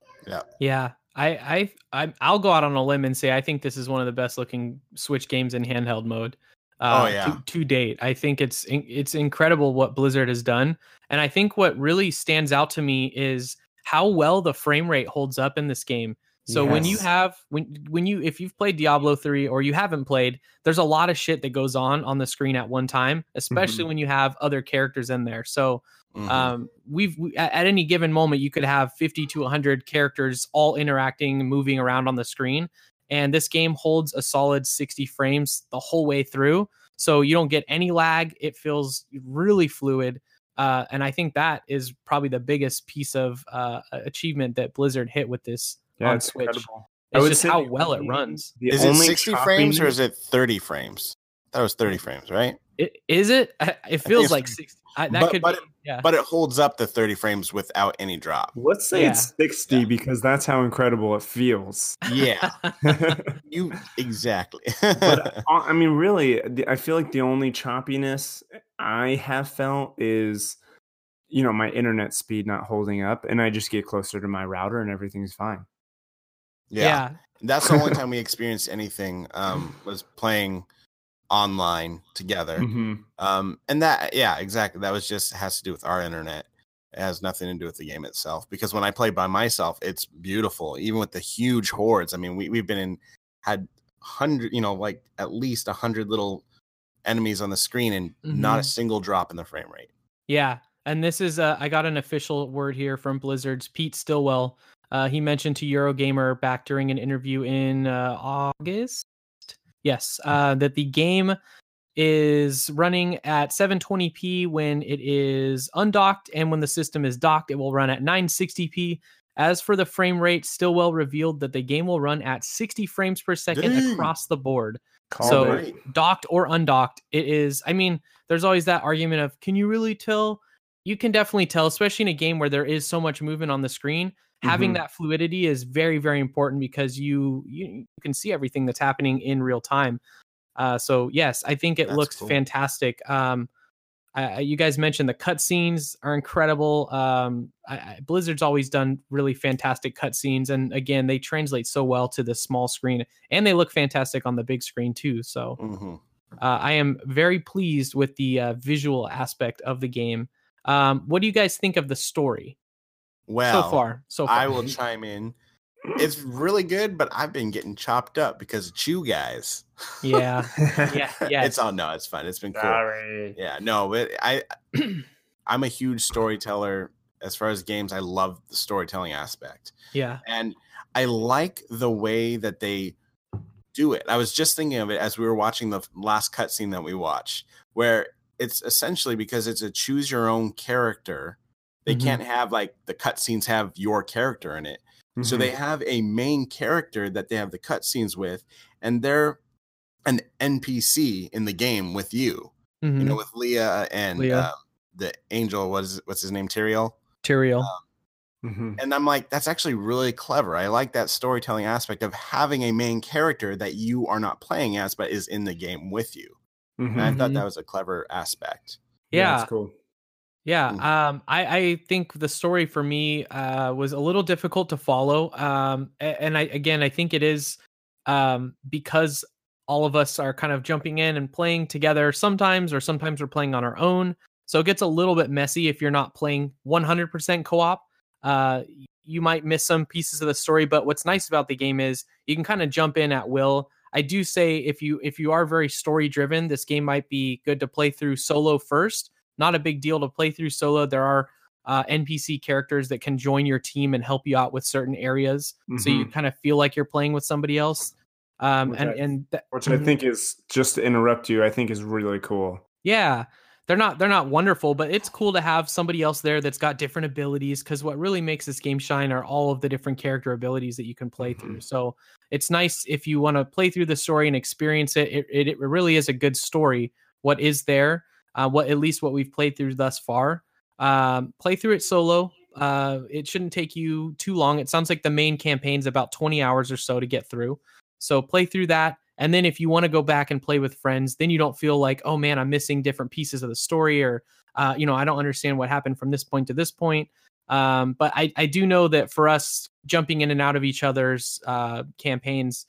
Yeah, I, I, I, I'll go out on a limb and say I think this is one of the best looking Switch games in handheld mode. Uh, Oh, yeah. to, to date, I think it's it's incredible what Blizzard has done, and I think what really stands out to me is how well the frame rate holds up in this game. So when you have when when you if you've played Diablo 3 or you haven't played, there's a lot of shit that goes on on the screen at one time, especially when you have other characters in there. So Mhm. um we've we, at, at any given moment you could have 50 to 100 characters all interacting moving around on the screen and this game holds a solid 60 frames the whole way through so you don't get any lag it feels really fluid uh, and i think that is probably the biggest piece of uh, achievement that blizzard hit with this Yeah, on it's switch incredible. I it's would just say how the well it runs the is it only 60 frames or is it 30 frames? That was 30 frames, right? it, is it it feels like 60 I, that but- could but be yeah But it holds up the 30 frames without any drop. Let's say Yeah. it's 60 Yeah. because that's how incredible it feels. Yeah, <laughs> <laughs> you exactly. <laughs> uh, I mean, really, I feel like the only choppiness I have felt is, you know, my internet speed not holding up, and I just get closer to my router and everything's fine. yeah. yeah That's the only time we experienced anything um, was playing online together. Mhm. Um, and that, yeah, exactly. That was just has to do with our internet. It has nothing to do with the game itself. Because when I play by myself, it's beautiful, even with the huge hordes. I mean, we we've been in had hundred, you know, like at least a hundred little enemies on the screen, and not a single drop in the frame rate. Yeah, and this is uh, I got an official word here from Blizzard's Pete Stillwell. Uh, he mentioned to Eurogamer back during an interview in uh, August. Yes, uh, that the game is running at 720p when it is undocked, and when the system is docked, it will run at 960p. As for the frame rate, Stillwell revealed that the game will run at 60 frames per second Dang. across the board Called So- docked or undocked it is i mean there's always that argument of can you really tell you can definitely tell especially in a game where there is so much movement on the screen having Mhm. that fluidity is very very important because you you, you can see everything that's happening in real time uh, so yes i think it That's looks cool. fantastic um, I, you guys mentioned the cutscenes are incredible. Um, I, I, Blizzard's always done really fantastic cutscenes, and again, they translate so well to the small screen, and they look fantastic on the big screen too. So hmm uh, I am very pleased with the uh, visual aspect of the game. Um, what do you guys think of the story Well, so far? So far, I will <laughs> chime in. It's really good, but I've been getting chopped up because it's you guys. yeah, <laughs> yeah, yeah. It's all no, it's fun. It's been cool. Sorry. Yeah, no, but I <clears throat> I'm a huge storyteller as far as games. I love the storytelling aspect. yeah, And I like the way that they do it. I was just thinking of it as we were watching the last cutscene that we watched, where it's essentially because it's a choose your own character. They Mhm. can't have like the cutscenes have your character in it. So Mhm. they have a main character that they have the cutscenes with, and they're an NPC in the game with you. You Mhm. know, with Leah and Leah. um, the angel. What is what's his name? Tyrael. Tyrael. Mhm. And I'm like, that's actually really clever. I like that storytelling aspect of having a main character that you are not playing as, but is in the game with you. Mhm. And I thought Mhm. that was a clever aspect. yeah, it's cool. Yeah, Mm. um, I, I think the story for me uh, was a little difficult to follow, um, and I again I think it is um, because all of us are kind of jumping in and playing together sometimes, or sometimes we're playing on our own. So it gets a little bit messy if you're not playing 100% co-op. Uh, you might miss some pieces of the story, but what's nice about the game is you can kind of jump in at will. I do say if you if you are very story driven, this game might be good to play through solo first not a big deal to play through solo. There are uh, NPC characters that can join your team and help you out with certain areas, so you kind of feel like you're playing with somebody else. Um, Which and I- and th- Which I Mhm. think is just to interrupt you. I think is really cool. yeah, they're not they're not wonderful, but it's cool to have somebody else there that's got different abilities. Because what really makes this game shine are all of the different character abilities that you can play through. So it's nice if you want to play through the story and experience it. It, it. it really is a good story. What is there? Uh, what at least what we've played through thus far. Um, play through it solo. Uh, it shouldn't take you too long. It sounds like the main campaign's about 20 hours or so to get through. So play through that. And then if you want to go back and play with friends, then you don't feel like, oh man, I'm missing different pieces of the story or, uh, you know, I don't understand what happened from this point to this point. Um, but I, I do know that for us jumping in and out of each other's uh, campaigns,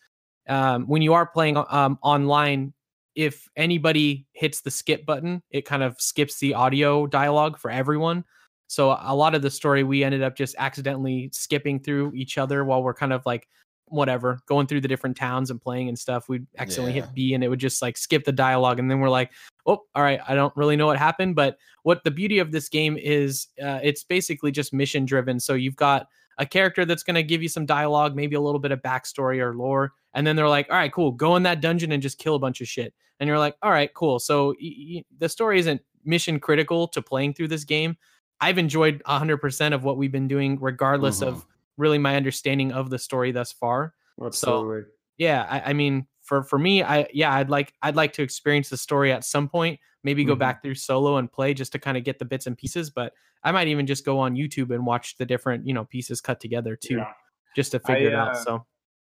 um, when you are playing um, online, if anybody hits the skip button, it kind of skips the audio dialogue for everyone. So a lot of the story we ended up just accidentally skipping through each other while we're kind of like whatever going through the different towns and playing and stuff. We'd accidentally yeah. hit B and it would just like skip the dialogue and then we're like, oh, all right, I don't really know what happened. But what the beauty of this game is, uh, it's basically just mission driven. So you've got a character that's going to give you some dialogue, maybe a little bit of backstory or lore. And then they're like, all right, cool, go in that dungeon and just kill a bunch of shit. And you're like, all right, cool. So y- y- the story isn't mission critical to playing through this game. I've enjoyed 100% of what we've been doing, regardless mm-hmm. of really my understanding of the story thus far. Absolutely. So, yeah, I, I, mean, for for me, I yeah, I'd like I'd like to experience the story at some point. Maybe go mm-hmm. back through solo and play just to kind of get the bits and pieces. But I might even just go on YouTube and watch the different you know pieces cut together too, yeah. just to figure I, it out. Uh, so.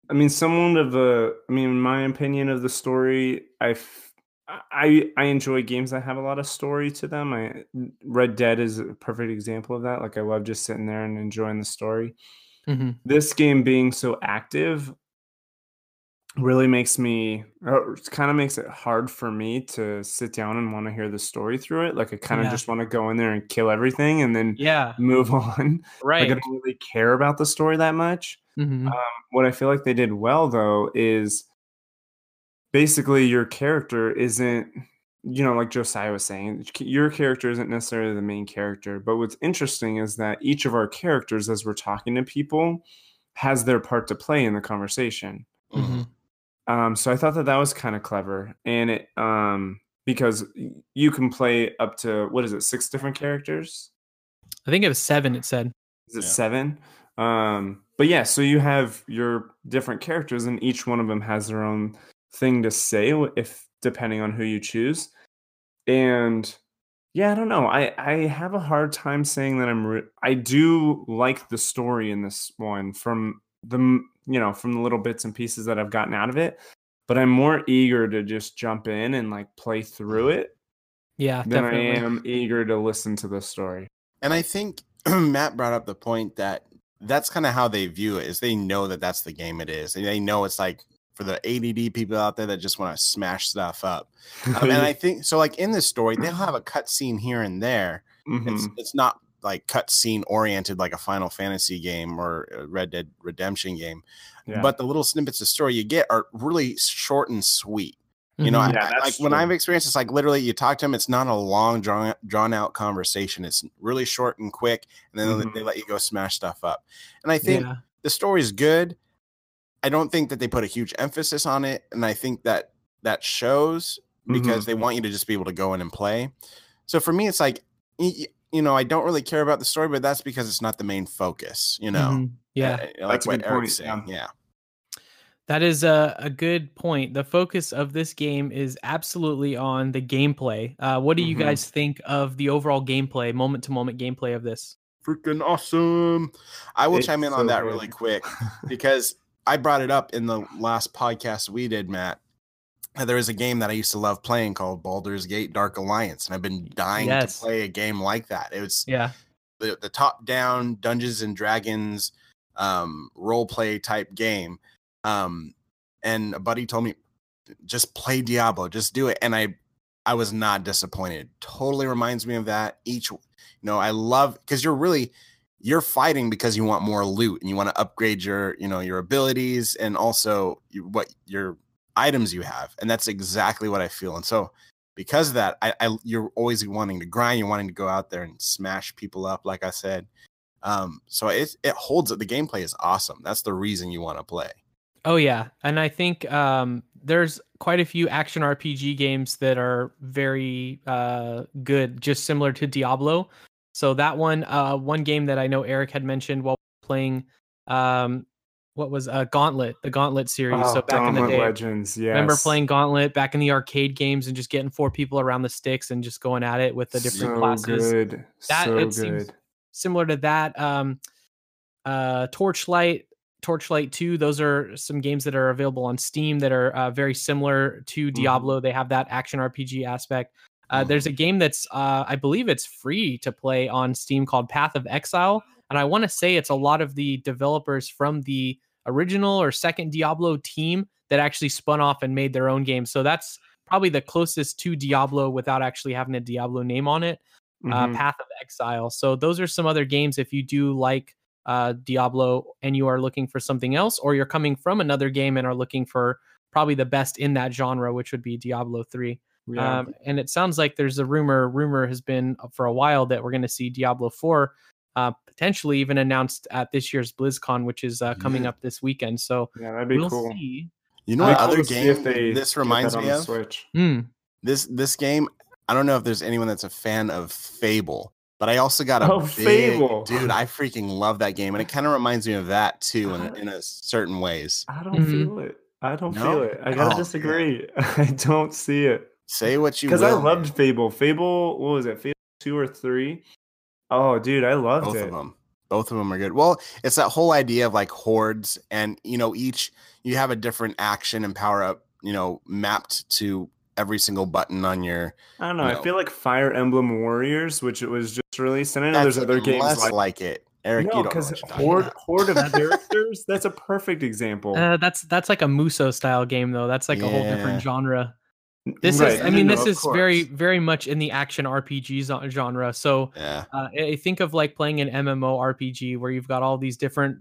I mean, someone of a, I mean, my opinion of the story, I I I enjoy games that have a lot of story to them. I Red Dead is a perfect example of that. Like I love just sitting there and enjoying the story. Mm-hmm. This game being so active really makes me it kind of makes it hard for me to sit down and want to hear the story through it. Like I kind of yeah. just want to go in there and kill everything and then yeah move <laughs> on. Right. Like I don't really care about the story that much. Mm-hmm. Um, what I feel like they did well though is basically your character isn't you know like josiah was saying your character isn't necessarily the main character but what's interesting is that each of our characters as we're talking to people has their part to play in the conversation mm-hmm. um, so i thought that that was kind of clever and it um, because you can play up to what is it six different characters i think it was seven it said is it yeah. seven um, but yeah so you have your different characters and each one of them has their own thing to say if depending on who you choose. And yeah, I don't know. I I have a hard time saying that I'm re- I do like the story in this one from the you know, from the little bits and pieces that I've gotten out of it, but I'm more eager to just jump in and like play through it. Yeah, than definitely. I am eager to listen to the story. And I think <clears throat> Matt brought up the point that that's kind of how they view it is they know that that's the game it is. And they know it's like for the ADD people out there that just want to smash stuff up. <laughs> Um, and I think so. Like in this story, they'll have a cut scene here and there. Mm-hmm. It's it's not like cut scene oriented like a Final Fantasy game or a Red Dead Redemption game, yeah. but the little snippets of story you get are really short and sweet. You know, yeah, I, like true. when I've experienced, it's like literally you talk to them. It's not a long drawn drawn out conversation. It's really short and quick, and then mm-hmm. they let you go smash stuff up. And I think yeah. the story is good. I don't think that they put a huge emphasis on it, and I think that that shows because mm-hmm. they want you to just be able to go in and play. So for me, it's like you know I don't really care about the story, but that's because it's not the main focus. You know, mm-hmm. yeah, like that's what Eric's saying. Yeah. yeah. That is a, a good point. The focus of this game is absolutely on the gameplay. Uh, what do you mm-hmm. guys think of the overall gameplay, moment to moment gameplay of this? Freaking awesome! I will it's chime in so on that good. really quick <laughs> because I brought it up in the last podcast we did, Matt. There is a game that I used to love playing called Baldur's Gate Dark Alliance, and I've been dying yes. to play a game like that. It was yeah the, the top down Dungeons and Dragons um, role play type game. Um, and a buddy told me, just play Diablo, just do it. And I I was not disappointed. Totally reminds me of that. Each you know, I love because you're really you're fighting because you want more loot and you want to upgrade your you know your abilities and also what your items you have and that's exactly what i feel and so because of that I, I you're always wanting to grind you're wanting to go out there and smash people up like i said um so it it holds it the gameplay is awesome that's the reason you want to play oh yeah and i think um there's quite a few action RPG games that are very uh, good, just similar to Diablo. So that one, uh, one game that I know Eric had mentioned while playing, um, what was uh, Gauntlet, the Gauntlet series. Oh, so back in the Gauntlet day, Legends, yes. remember playing Gauntlet back in the arcade games and just getting four people around the sticks and just going at it with the different so classes. Good. That so it good. seems similar to that. Um, uh, Torchlight, Torchlight 2, those are some games that are available on Steam that are uh, very similar to Diablo. They have that action RPG aspect. Uh, There's a game that's, uh, I believe it's free to play on Steam called Path of Exile. And I want to say it's a lot of the developers from the original or second Diablo team that actually spun off and made their own game. So that's probably the closest to Diablo without actually having a Diablo name on it uh, Mhm. Path of Exile. So those are some other games if you do like uh, Diablo and you are looking for something else, or you're coming from another game and are looking for probably the best in that genre, which would be Diablo three. Yeah. Um, and it sounds like there's a rumor. Rumor has been for a while that we're going to see Diablo four. Uh, potentially even announced at this year's BlizzCon, which is uh, coming Yeah. up this weekend. So yeah, that'd be we'll cool. see. You know what other to see if game this reminds me of? Switch. Hmm. This this game, I don't know if there's anyone that's a fan of Fable, but I also got a Oh, big, Fable. dude. I freaking love that game, and it kind of reminds me of that too, in, in a certain ways. I don't Mhm. feel it. I don't No? feel it. I gotta Oh, disagree. <laughs> I don't see it Say what you because I will, loved. Fable. Fable, what was it? Fable two or three? Oh, dude, I loved both it. of them. Both of them are good. Well, it's that whole idea of like hordes, and you know, each you have a different action and power up, you know, mapped to every single button on your. I don't know. No. I feel like Fire Emblem Warriors, which it was just released, and I know there's other games less like, like, it. Eric, no, you know because what you're horde horde of <laughs> characters. That's a perfect example. Uh, that's that's like a Musou style game though. That's like a whole different genre. This Right, is, I mean, no, this of is very, course. very much in the action RPG genre. So Yeah. uh, I I think of like playing an MMO RPG where you've got all these different,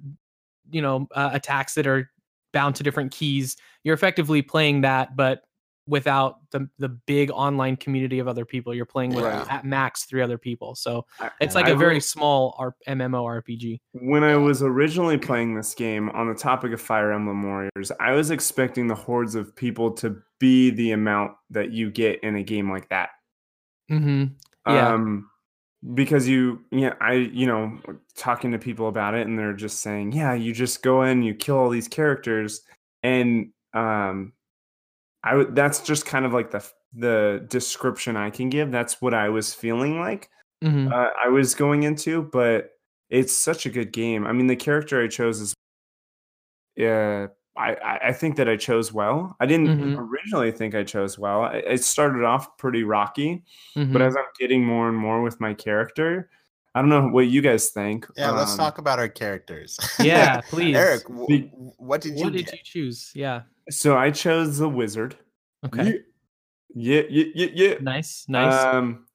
you know, uh, attacks that are bound to different keys. You're effectively playing that, but without the the big online community of other people. You're playing with Yeah. at max three other people. So it's like I a very small R- MMO RPG. When I was originally playing this game on the topic of Fire Emblem Warriors, I was expecting the hordes of people to be the amount that you get in a game like that. Mm-hmm. Yeah. Um because you yeah, I you know, talking to people about it and they're just saying, "Yeah, you just go in, you kill all these characters." And um I would that's just kind of like the the description I can give. That's what I was feeling like hmm uh, I was going into, but it's such a good game. I mean, the character I chose is, yeah, I I I think that I chose well. I didn't Mhm. originally think I chose well. I- It started off pretty rocky, Mm-hmm. but as I'm getting more and more with my character, I don't know what you guys think. Yeah, let's Um, talk about our characters. yeah, <laughs> please. Eric, w- Be- what did you what did get? you choose? Yeah. So I chose the wizard. Okay. Yeah, yeah, yeah, yeah. Nice. Nice. Um,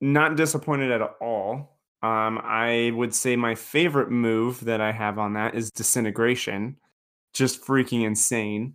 not disappointed at all. Um, I would say my favorite move that I have on that is disintegration. Just freaking insane.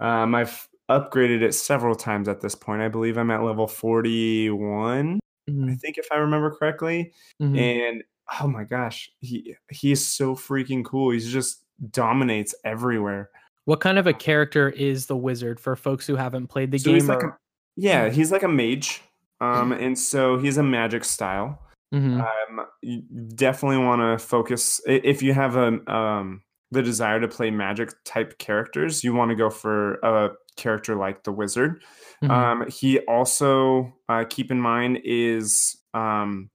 Um, I've upgraded it several times at this point. I believe I'm at level 41, I Mhm, think, if I remember correctly. mhm. And oh my gosh, he he's so freaking cool. He's just dominates everywhere. What kind of a character is the wizard for folks who haven't played the So he's game? like a, yeah, he's like a mage. Um, <clears throat> and so he's a magic style. Mhm, um, you definitely want to focus if you have a um, the desire to play magic type characters you want to go for a character like the wizard mhm. um, he also uh, keep in mind is um,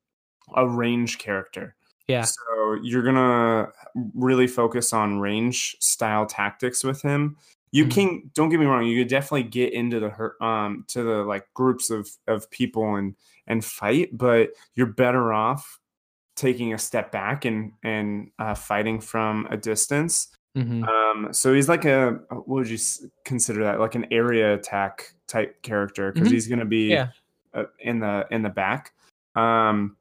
a range character yeah. so you're gonna really focus on range style tactics with him. You Mhm. can don't get me wrong, you could definitely get into the her- um to the like groups of of people and and fight, but you're better off taking a step back and and uh, fighting from a distance. mhm. Um, so he's like a what would you consider that? Like an area attack type character because Mhm. he's gonna be Yeah. uh, in the in the back. Um,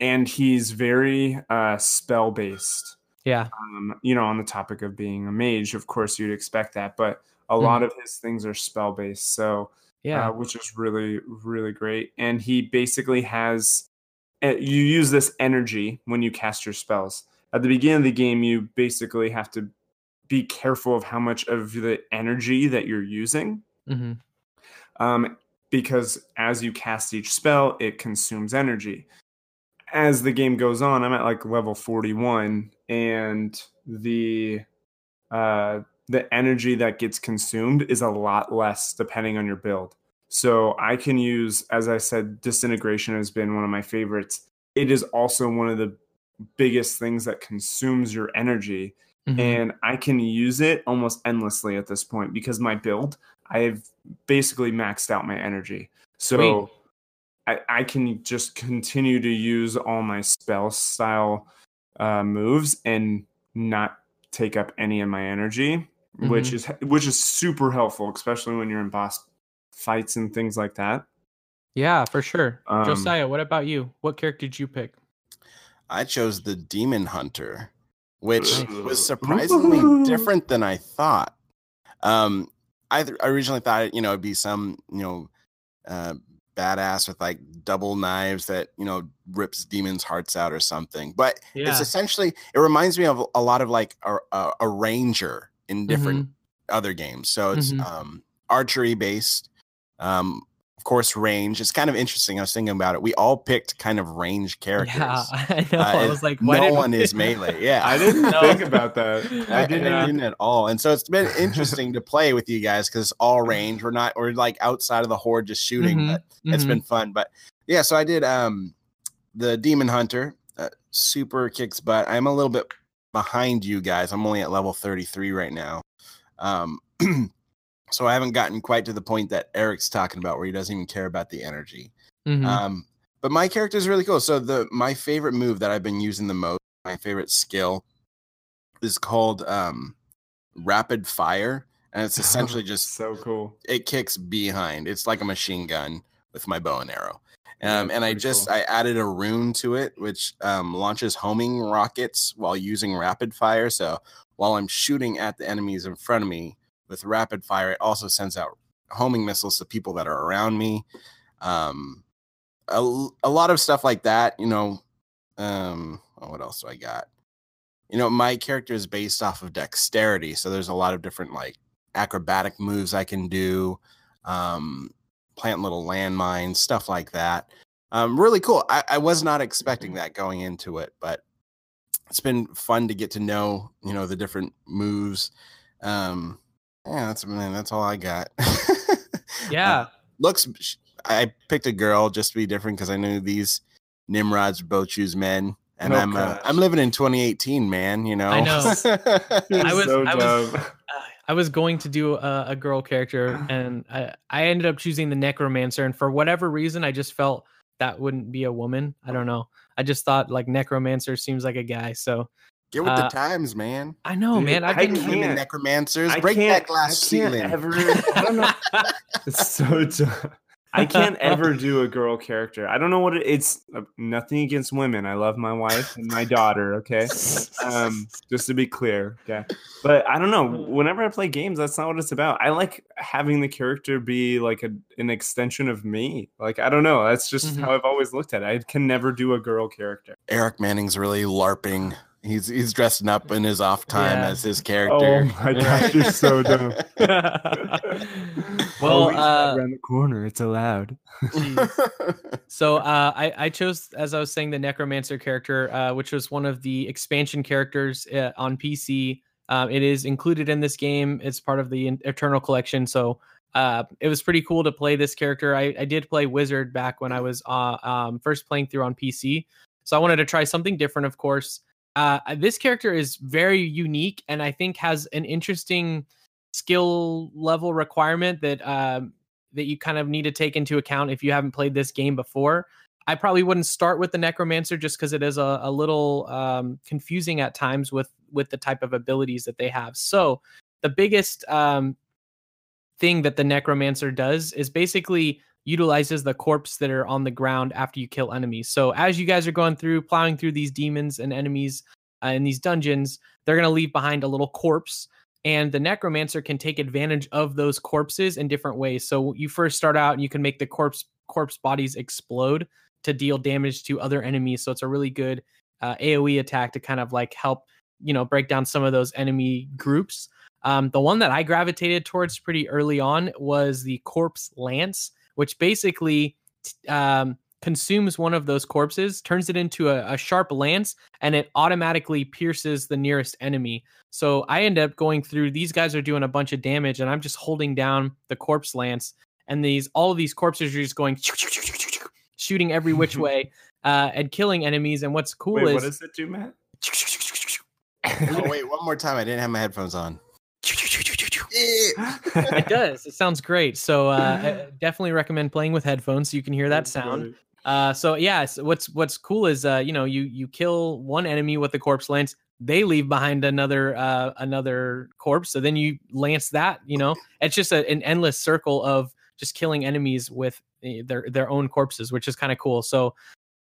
and he's very uh, spell based. Yeah. Um, you know, on the topic of being a mage, of course you'd expect that, but a Mm-hmm. lot of his things are spell based. So Yeah. uh, which is really really great. And he basically has you use this energy when you cast your spells. At the beginning of the game, you basically have to be careful of how much of the energy that you're using hmm um, because as you cast each spell, it consumes energy. As the game goes on, I'm at like level 41, and the uh, the energy that gets consumed is a lot less depending on your build. So I can use, as I said, disintegration has been one of my favorites. It is also one of the biggest things that consumes your energy Mhm. and I can use it almost endlessly at this point because my build, I've basically maxed out my energy. So I, I can just continue to use all my spell style uh, moves and not take up any of my energy, which is which is super helpful, especially when you're in boss fights and things like that. yeah, for sure. Um, Josiah, what about you? What character did you pick? I chose the Demon Hunter, which was surprisingly <laughs> different than I thought. Um, I, th- I originally thought you know it'd be some you know uh, badass with like double knives that you know rips demons' hearts out or something. But Yeah. it's essentially it reminds me of a lot of like a, a, a ranger in different other games. So it's Mhm. um, archery based. Um, of course, range. It's kind of interesting. I was thinking about it. We all picked kind of range characters. Yeah, <laughs> I know. Uh, I was like, no one we- is <laughs> melee. Yeah, I didn't <laughs> think about that. I, I didn't. didn't at all. And so it's been interesting to play with you guys because it's all range. We're not we're like outside of the horde just shooting, Mhm, but it's mhm. been fun. But yeah, so I did um the demon hunter, uh, super kicks butt. I'm a little bit behind you guys. I'm only at level 33 right now. Um <clears throat> so I haven't gotten quite to the point that Eric's talking about where he doesn't even care about the energy. Mhm. Um, but my character is really cool. So the my favorite move that I've been using the most, my favorite skill, is called um, rapid fire, and it's <laughs> essentially just so cool. it kicks behind. It's like a machine gun with my bow and arrow. Um, and I just cool. I added a rune to it, which um, launches homing rockets while using rapid fire. So while I'm shooting at the enemies in front of me with rapid fire, it also sends out homing missiles to people that are around me. Um, a, a lot of stuff like that, you know. Um, oh, what else do I got? You know, my character is based off of dexterity, so there's a lot of different like acrobatic moves I can do. Um, plant little landmines, stuff like that. Um, really cool. I, I was not expecting that going into it, but it's been fun to get to know, you know, the different moves. Um, yeah, that's man, that's all I got. <laughs> yeah. Uh, looks. I picked a girl just to be different because I knew these Nimrods both choose men, and Oh, I'm uh. I'm living in 2018, man. You know. I know. <laughs> I was- so I was- dumb. I was going to do a, a girl character, and I, I ended up choosing the necromancer. And for whatever reason, I just felt that wouldn't be a woman. I don't know. I just thought like necromancer seems like a guy. So Get with Uh, the times, man. I know, Dude, man. I've I been can't- necromancers, I break can't- that glass I can't ceiling. Ever, <laughs> I don't know. It's so dumb. I can't <laughs> ever do a girl character. I don't know what it, it's. Uh, nothing against women. I love my wife and my daughter. Okay, um, just to be clear. Okay, but I don't know. Whenever I play games, that's not what it's about. I like having the character be like a, an extension of me. Like I don't know. That's just Mhm. how I've always looked at it. I can never do a girl character. Eric Manning's really larping. He's he's dressing up in his off time Yeah. as his character. Oh character. my <laughs> gosh, you're so dumb. <laughs> well, Always right uh, around the corner. It's allowed. <laughs> So uh, I, I chose, as I was saying, the Necromancer character, uh, which was one of the expansion characters uh, on PC. Um, it is included in this game. It's part of the Eternal Collection. So uh, it was pretty cool to play this character. I, I did play Wizard back when I was uh, um, first playing through on PC. So I wanted to try something different, of course. Uh, this character is very unique and I think has an interesting skill level requirement that um, that you kind of need to take into account if you haven't played this game before. I probably wouldn't start with the necromancer just because it is a, a little um, confusing at times with with the type of abilities that they have. So the biggest um, thing that the necromancer does is basically utilizes the corpse that are on the ground after you kill enemies. So as you guys are going through plowing through these demons and enemies uh, in these dungeons, they're going to leave behind a little corpse and the necromancer can take advantage of those corpses in different ways. So you first start out and you can make the corpse corpse bodies explode to deal damage to other enemies. So it's a really good uh, AOE attack to kind of like help you know break down some of those enemy groups. Um, the one that I gravitated towards pretty early on was the corpse lance, which basically um, consumes one of those corpses, turns it into a, a, sharp lance, and it automatically pierces the nearest enemy. So I end up going through. These guys are doing a bunch of damage, and I'm just holding down the corpse lance, and these all of these corpses are just going shooting every <laughs> which way uh, and killing enemies. And what's cool Wait, is what does it do, Matt? oh wait, one more time. I didn't have my headphones on. It does. It sounds great. So uh, I definitely recommend playing with headphones so you can hear that sound. Uh, so yeah, so what's what's cool is uh, you know you you kill one enemy with the corpse lance, they leave behind another uh, another corpse. So then you lance that. You know, it's just a, an endless circle of just killing enemies with eh, their their own corpses, which is kind of cool. So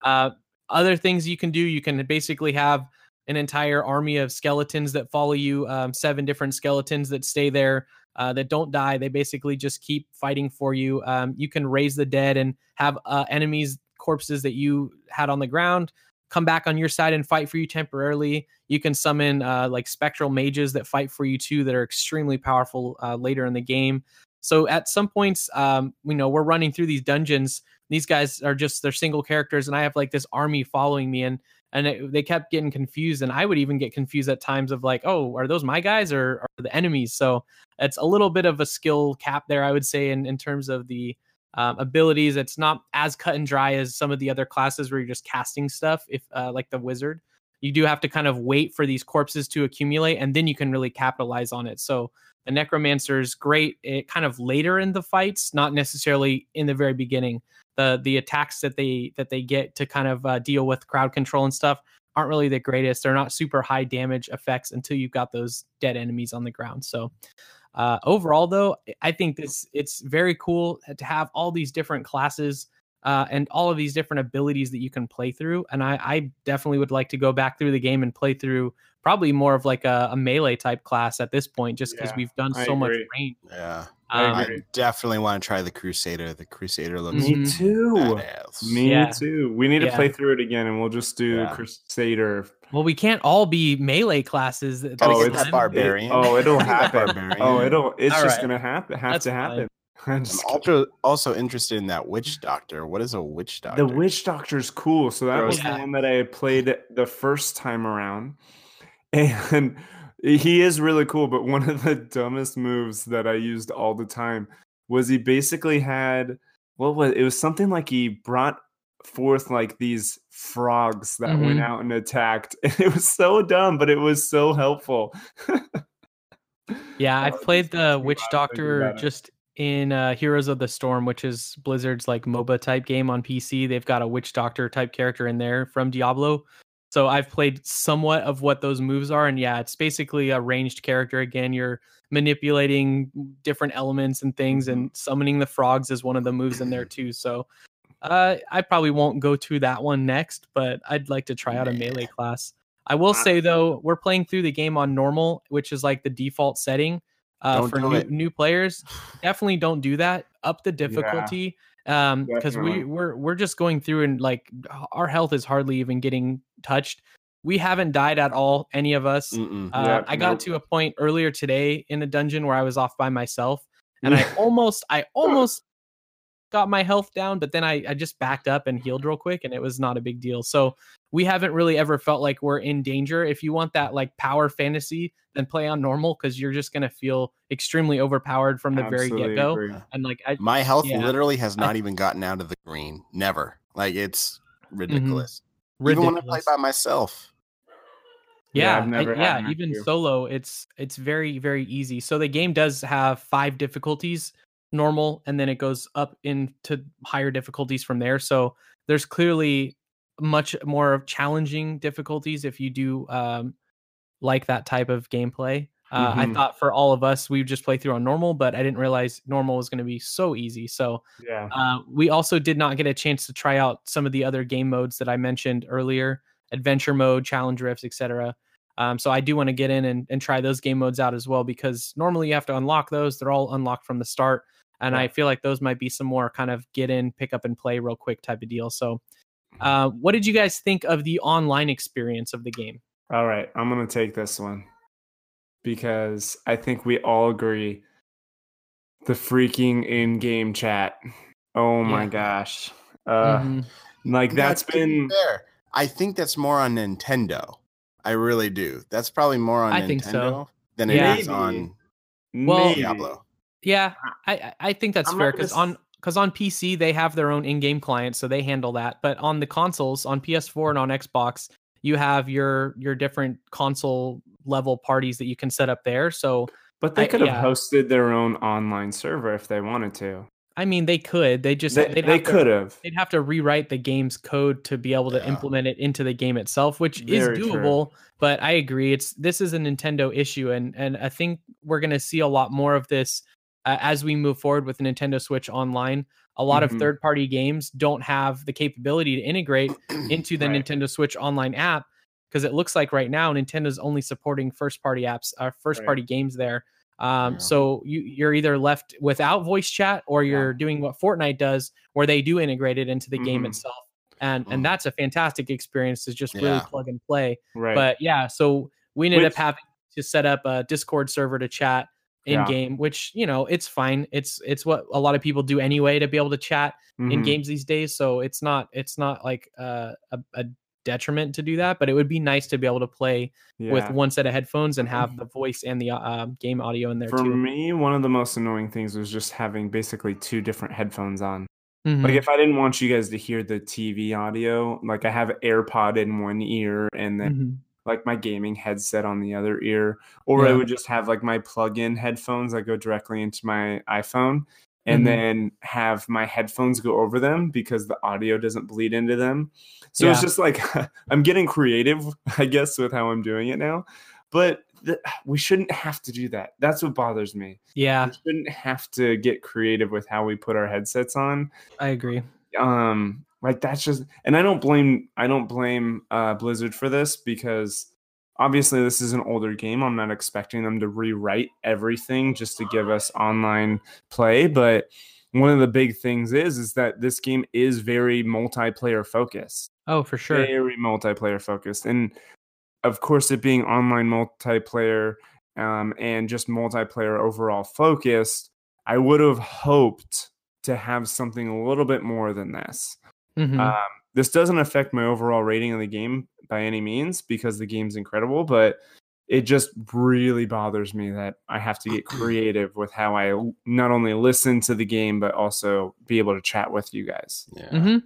uh, other things you can do, you can basically have an entire army of skeletons that follow you, um, seven different skeletons that stay there. Uh, that don't die. They basically just keep fighting for you. Um, you can raise the dead and have uh, enemies corpses that you had on the ground come back on your side and fight for you temporarily. You can summon uh, like spectral mages that fight for you too, that are extremely powerful uh, later in the game. So at some points, um, you know, we're running through these dungeons. These guys are just they're single characters, and I have like this army following me, and and it, they kept getting confused and i would even get confused at times of like oh are those my guys or are the enemies? So it's a little bit of a skill cap there i would say in, in terms of the um, abilities. It's not as cut and dry as some of the other classes where you're just casting stuff if uh, like the wizard. You do have to kind of wait for these corpses to accumulate and then you can really capitalize on it. So the necromancer is great it kind of later in the fights not necessarily in the very beginning the the attacks that they that they get to kind of uh, deal with crowd control and stuff aren't really the greatest. They're not super high damage effects until you've got those dead enemies on the ground. So uh, overall, though, I think this it's very cool to have all these different classes uh, and all of these different abilities that you can play through. And I, I, definitely would like to go back through the game and play through probably more of like a, a melee type class at this point, just because Yeah, we've done I so much range. Yeah, I Um. I definitely want to try the Crusader. The Crusader looks Mhm. Me too. badass. Me Yeah. too. We need to Yeah. play through it again, and we'll just do Yeah. Crusader. Well, we can't all be melee classes. Oh, it's time. barbarian. It- oh, it'll Gotta get that happen. Oh, it'll. It's All just right. gonna happen. Have That's to happen. I'm I'm just also also interested in that witch doctor. What is a witch doctor? The Witch Doctor's cool. So that was Yeah. the one that I played the first time around. <laughs> And he is really cool, but one of the dumbest moves that I used all the time was he basically had what was it was something like he brought forth like these frogs that went Mhm. out and attacked. <laughs> And it was so dumb, but it was so helpful. <laughs> Yeah, I've played the Witch Doctor about it. just in uh, Heroes of the Storm, which is Blizzard's like MOBA type game on PC. They've got a Witch Doctor type character in there from Diablo. So I've played somewhat of what those moves are, and yeah, it's basically a ranged character. Again, you're manipulating different elements and things, Mm-hmm. and summoning the frogs is one of the moves in there too. So uh, I probably won't go to that one next, but I'd like to try out a melee class. I will say though, we're playing through the game on normal, which is like the default setting uh, for new, it. new players. <sighs> Definitely don't do that. Up the difficulty, um, because we we're we're just going through and like our health is hardly even getting touched. We haven't died at all, any of us. Uh, Yeah, I got nope. to a point earlier today in a dungeon where I was off by myself, and I <laughs> almost, I almost got my health down, but then I, I just backed up and healed real quick, and it was not a big deal. So we haven't really ever felt like we're in danger. If you want that like power fantasy, then play on normal because you're just gonna feel extremely overpowered from the very get go. agree. And like, I, My health Yeah. literally has I- not even gotten out of the green. Never. Like it's mm-hmm. ridiculous. Even ridiculous. when I play by myself. Yeah, yeah I've never I- had yeah an even issue. solo it's it's very very easy so the game does have five difficulties normal and then it goes up into higher difficulties from there so there's clearly much more of challenging difficulties if you do um like that type of gameplay uh, i Mhm. thought for all of us we would just play through on normal but i didn't realize normal was going to be so easy so Yeah. uh, we also did not get a chance to try out some of the other game modes that I mentioned earlier adventure mode, challenge rifts, etc. Um, so I do want to get in and, and try those game modes out as well because normally you have to unlock those. They're all unlocked from the start. And I feel like those might be some more kind of get in, pick up and play real quick type of deal. So, uh, what did you guys think of the online experience of the game? All right, I'm gonna take this one. because I think we all agree the freaking in-game chat. Oh my Yeah. gosh. Uh Mhm. like that's to be been fair. I think that's more on Nintendo. I really do. That's probably more on I Nintendo think so. than Yeah. it is on Well- maybe. Diablo. Yeah, I I- think that's I'm fair because on because on PC they have their own in-game client, so they handle that. But on the consoles, on PS4 and on Xbox, you have your your different console level parties that you can set up there. So But they I- could have yeah. hosted their own online server if they wanted to. I mean, they could. They just They, they'd they have to- could have. they'd have to rewrite the game's code to be able to Yeah. implement it into the game itself which Very is true. doable but i agree it's this is a nintendo issue and and i think we're going to see a lot more of this uh, as we move forward with nintendo switch online a lot Mhm. of third party games don't have the capability to integrate <clears throat> into the Right. nintendo switch online app because it looks like right now nintendo's only supporting first party apps uh, first Right. party games there um, Yeah. so you, you're either left without voice chat or you're doing what Fortnite does, where they do integrate it into the game Mhm. itself, and Mm. and that's a fantastic experience to just really Yeah. plug and play. Right. But yeah, so we ended Which- up having to set up a Discord server to chat in Yeah. game, which you know it's fine. It's it's what a lot of people do anyway to be able to chat in Mhm. games these days. So it's not it's not like uh, a, a detriment to do that, but it would be nice to be able to play with one set of headphones and have the voice and the uh, game audio in there For too. me, one of the most annoying things was just having basically two different headphones on. Mhm. Like if I didn't want you guys to hear the TV audio, like I have AirPod in one ear and then Mhm. Like my gaming headset on the other ear, or I would just have like my plug-in headphones that go directly into my iPhone and Mhm. then have my headphones go over them because the audio doesn't bleed into them. So it's just like <laughs> I'm getting creative, I guess, with how I'm doing it now. But th- we shouldn't have to do that. That's what bothers me. Yeah, We shouldn't have to get creative with how we put our headsets on I agree. um like that's just and i don't blame i don't blame uh blizzard for this because obviously this is an older game. I'm not expecting them to rewrite everything just to give us online play but one of the big things is is that this game is very multiplayer focused. Oh, for sure. very multiplayer focused. And of course it being online multiplayer um, and just multiplayer overall focused i would have hoped to have something a little bit more than this Mhm. um, this doesn't affect my overall rating of the game by any means because the game's incredible but it just really bothers me that i have to get <clears throat> creative with how I not only listen to the game but also be able to chat with you guys Yeah. hmm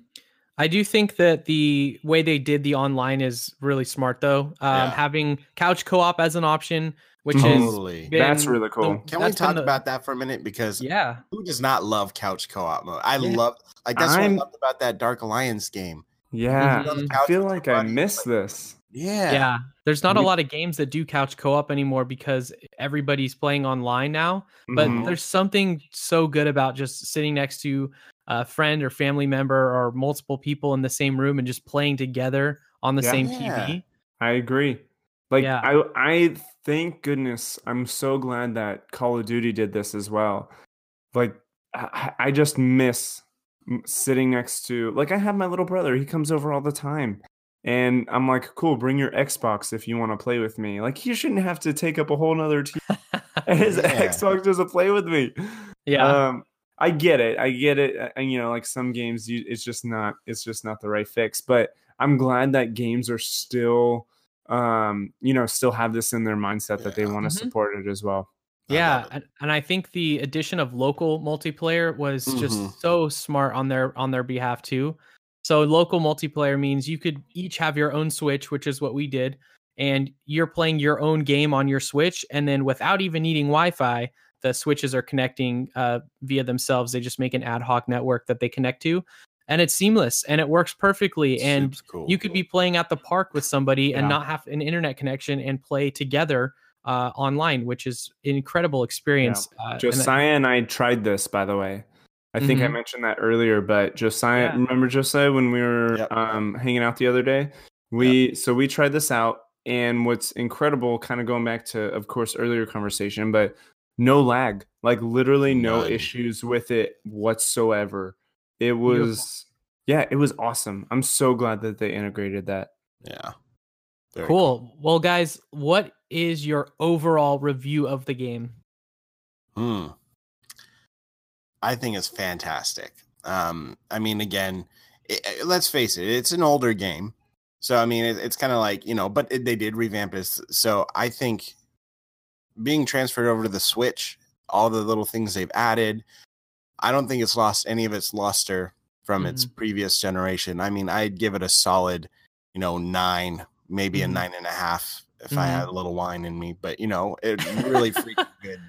I do think that the way they did the online is really smart, though. Um, Yeah. Having couch co-op as an option, which Totally. is That's really cool. the- Can we talk the- about that for a minute? Because Yeah, who does not love couch co-op mode? I Yeah. love like that's I'm- what I loved about that Dark Alliance game. yeah Mhm. i feel like i miss like- this Yeah. yeah. There's not a lot of games that do couch co-op anymore because everybody's playing online now. But Mhm. there's something so good about just sitting next to a friend or family member or multiple people in the same room and just playing together on the Yeah. same TV. I agree. Like Yeah. I I thank goodness I'm so glad that Call of Duty did this as well. Like I, I just miss sitting next to like I have my little brother. He comes over all the time. And I'm like, cool, bring your Xbox if you want to play with me. Like he shouldn't have to take up a whole nother team. <laughs> <laughs> His Yeah. Xbox doesn't play with me. yeah. Um, I get it. I get it. uh, And you know, like some games, you, it's just not. It's just not the right fix. But I'm glad that games are still, um, you know, still have this in their mindset that they want to Mhm. support it as well. Yeah and, and i think the addition of local multiplayer was Mhm. just so smart on their on their behalf too so local multiplayer means you could each have your own switch which is what we did and you're playing your own game on your switch and then without even needing wi-fi the switches are connecting uh, via themselves they just make an ad hoc network that they connect to and it's seamless and it works perfectly and cool. you could be playing at the park with somebody and not have an internet connection and play together uh, online, which is an incredible experience. Uh, and I- Josiah and I tried this, by the way. I think I Mhm. mentioned that earlier, but Josiah, Yeah. remember Josiah when we were Yep. um, hanging out the other day? We so we tried this out, and what's incredible, kind of going back to, of course, earlier conversation, but no lag, like literally no None. issues with it whatsoever. It was, yeah, it was awesome. I'm so glad that they integrated that. yeah. Very cool. Well, guys, what is your overall review of the game? Hmm. I think it's fantastic. Um, I mean, again, it, it- let's face it, it's an older game, so I mean, it, it's kind of like you know, but it, they did revamp it. So I think being transferred over to the Switch, all the little things they've added, I don't think it's lost any of its luster from its previous generation. I mean, I'd give it a solid, you know, nine, maybe a Mhm. nine and a half if I Mhm. had a little wine in me. But you know, it really freaking <laughs> good.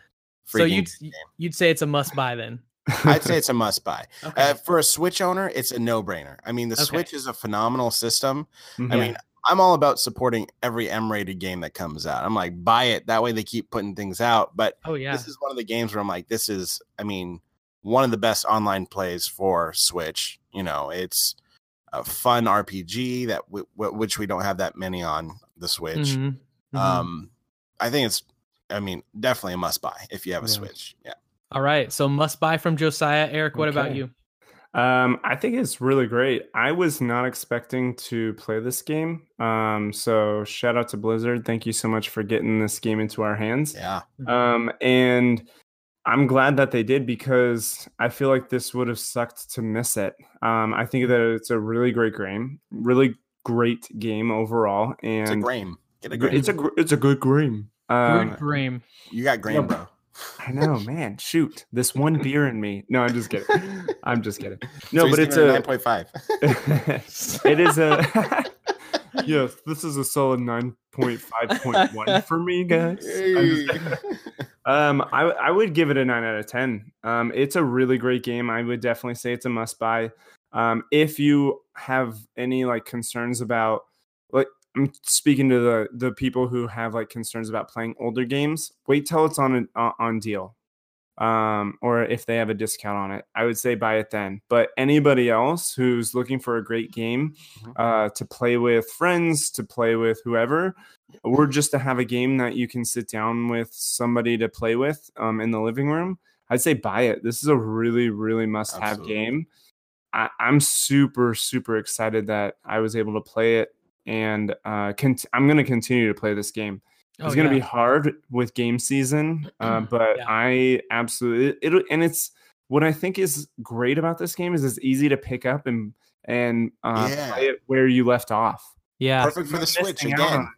So you'd game. you'd say it's a must buy then. I'd say it's a must buy. Okay. Uh, for a Switch owner, it's a no brainer. I mean, the Okay. Switch is a phenomenal system. I Mhm. mean, I'm all about supporting every M rated game that comes out. I'm like, buy it. That way they keep putting things out. But oh yeah. this is one of the games where I'm like, this is, I mean, one of the best online plays for Switch. You know, it's a fun RPG that w- w- which we don't have that many on the Switch. Mhm, mhm. Um, I think it's, I mean, definitely a must buy if you have a Yeah. Switch. Yeah. All right. So must buy from Josiah. Eric, what about you? Um, I think it's really great. I was not expecting to play this game. Um, so shout out to Blizzard. Thank you so much for getting this game into our hands. Yeah. Um, and I'm glad that they did because I feel like this would have sucked to miss it. Um, I think that it's a really great game, really great game overall, It's a and Get a gr- Graham. it's a it's a good game. Um, Good Graham. You got Graham, Yep. bro. I know, <laughs> man. Shoot, this one beer in me. No, I'm just kidding. I'm just kidding. No, he's but it's a nine point five. <laughs> it is a <laughs> yes this is a solid 9.5.1 <laughs> for me guys. Um I, I would give it a 9 out of 10 um it's a really great game. I would definitely say it's a must buy. Um if you have any like concerns about like i'm speaking to the the people who have like concerns about playing older games wait till it's on an on on deal um, or if they have a discount on it, I would say buy it then. But anybody else who's looking for a great game Mhm. uh, to play with friends, to play with whoever, or just to have a game that you can sit down with somebody to play with um, in the living room, I'd say buy it. This is a really, really must have Absolutely. game. I, I'm super, super excited that I was able to play it. And uh, cont- I'm going to continue to play this game it's Oh, going to yeah. be hard with game season, uh, but Yeah. I absolutely it, and it's what I think is great about this game is it's easy to pick up and and uh, Yeah. play it where you left off. Yeah. Perfect for the Missing Switch out again.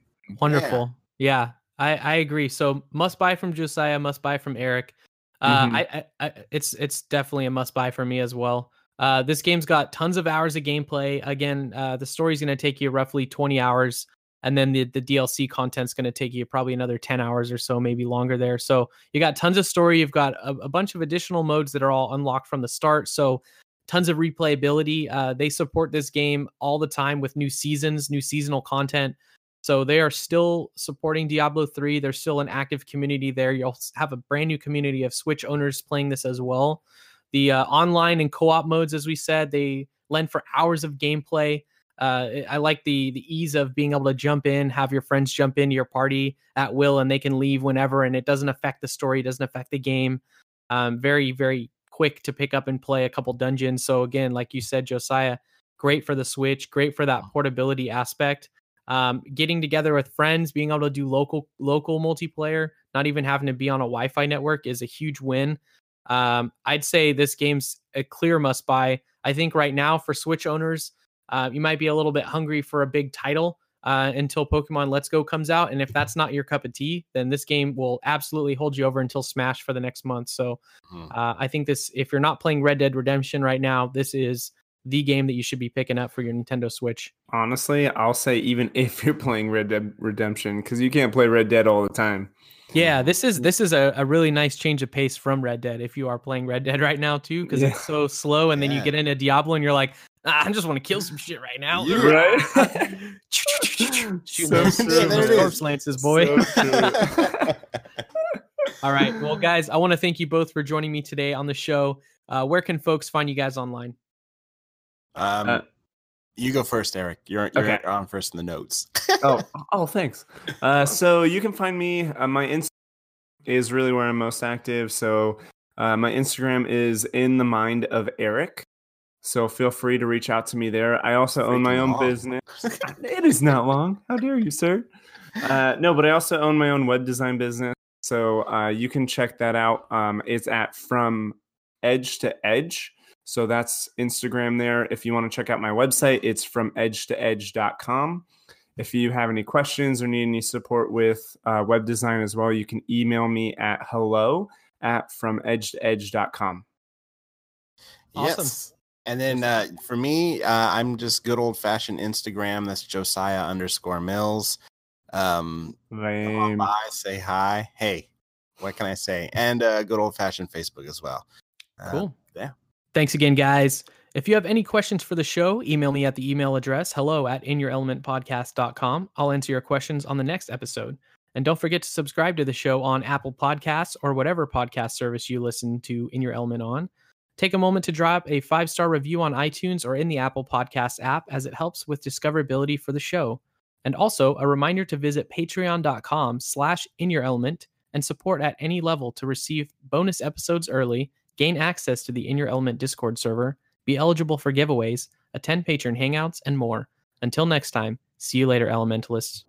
Wonderful. Yeah. I, I agree. So must buy from Josiah, must buy from Eric. Uh, Mhm. I, I, I, it's it's definitely a must buy for me as well. Uh, this game's got tons of hours of gameplay. Again, uh, the story's going to take you roughly 20 hours, and then the, the DLC content's going to take you probably another 10 hours or so, maybe longer there. So you got tons of story. You've got a, a bunch of additional modes that are all unlocked from the start. So tons of replayability. Uh, they support this game all the time with new seasons, new seasonal content. So they are still supporting Diablo 3. There's still an active community there. You'll have a brand new community of Switch owners playing this as well. The uh, online and co-op modes, as we said, they lend for hours of gameplay. Uh, I like the the ease of being able to jump in, have your friends jump into your party at will, and they can leave whenever, and it doesn't affect the story, doesn't affect the game. Um, very very quick to pick up and play a couple dungeons. So again, like you said, Josiah, great for the Switch, great for that portability aspect um, getting together with friends, being able to do local local multiplayer, not even having to be on a Wi-Fi network is a huge win. Um, I'd say this game's a clear must buy. I think right now for Switch owners, uh, you might be a little bit hungry for a big title uh, until Pokemon Let's Go comes out, and if that's not your cup of tea, then this game will absolutely hold you over until Smash for the next month. So Mhm. uh, I think this, if you're not playing Red Dead Redemption right now, this is the game that you should be picking up for your Nintendo Switch. Honestly, I'll say even <laughs> if you're playing Red Dead Redemption, because you can't play Red Dead all the time. Yeah, this is this is a, a really nice change of pace from Red Dead if you are playing Red Dead right now too, because Yeah. it's so slow, and then you get into Diablo and you're like, I just want to kill some <laughs> shit right now. Yeah. Right? <laughs> Shooting So those, true. shooting There those corpse lances, boy. So. <laughs> All right, well, guys, I want to thank you both for joining me today on the show. Uh, where can folks find you guys online? um, Uh, you go first, Eric. You're, you're Okay. on first in the notes. oh, oh, thanks. Uh, so you can find me. Uh, my Instagram is really where I'm most active. So uh, my Instagram is in the mind of Eric. So feel free to reach out to me there. I also own my own long. business. <laughs> it is not long. How dare you, sir? Uh, no, but I also own my own web design business. So uh, you can check that out. Um, it's at From Edge to Edge. So that's Instagram there. If you want to check out my website, it's from edge to edge.com. If you have any questions or need any support with uh, web design as well, you can email me at hello at from edge to edge.com. Awesome. Yes. And then uh, for me, uh, I'm just good old fashioned Instagram. That's Josiah underscore Mills. Um, come on Lame. by, say hi. Hey, what can I say? And uh, good old fashioned Facebook as well. Uh, Cool. yeah. Thanks again, guys. If you have any questions for the show, email me at the email address hello at inyourelementpodcast.com. I'll answer your questions on the next episode. And don't forget to subscribe to the show on Apple Podcasts or whatever podcast service you listen to In Your Element on. Take a moment to drop a five star review on iTunes or in the Apple Podcast app as it helps with discoverability for the show. And also a reminder to visit patreon.com slash in your element and support at any level to receive bonus episodes early, gain access to the In Your Element Discord server, be eligible for giveaways, attend patron hangouts, and more. Until next time, see you later, elementalists.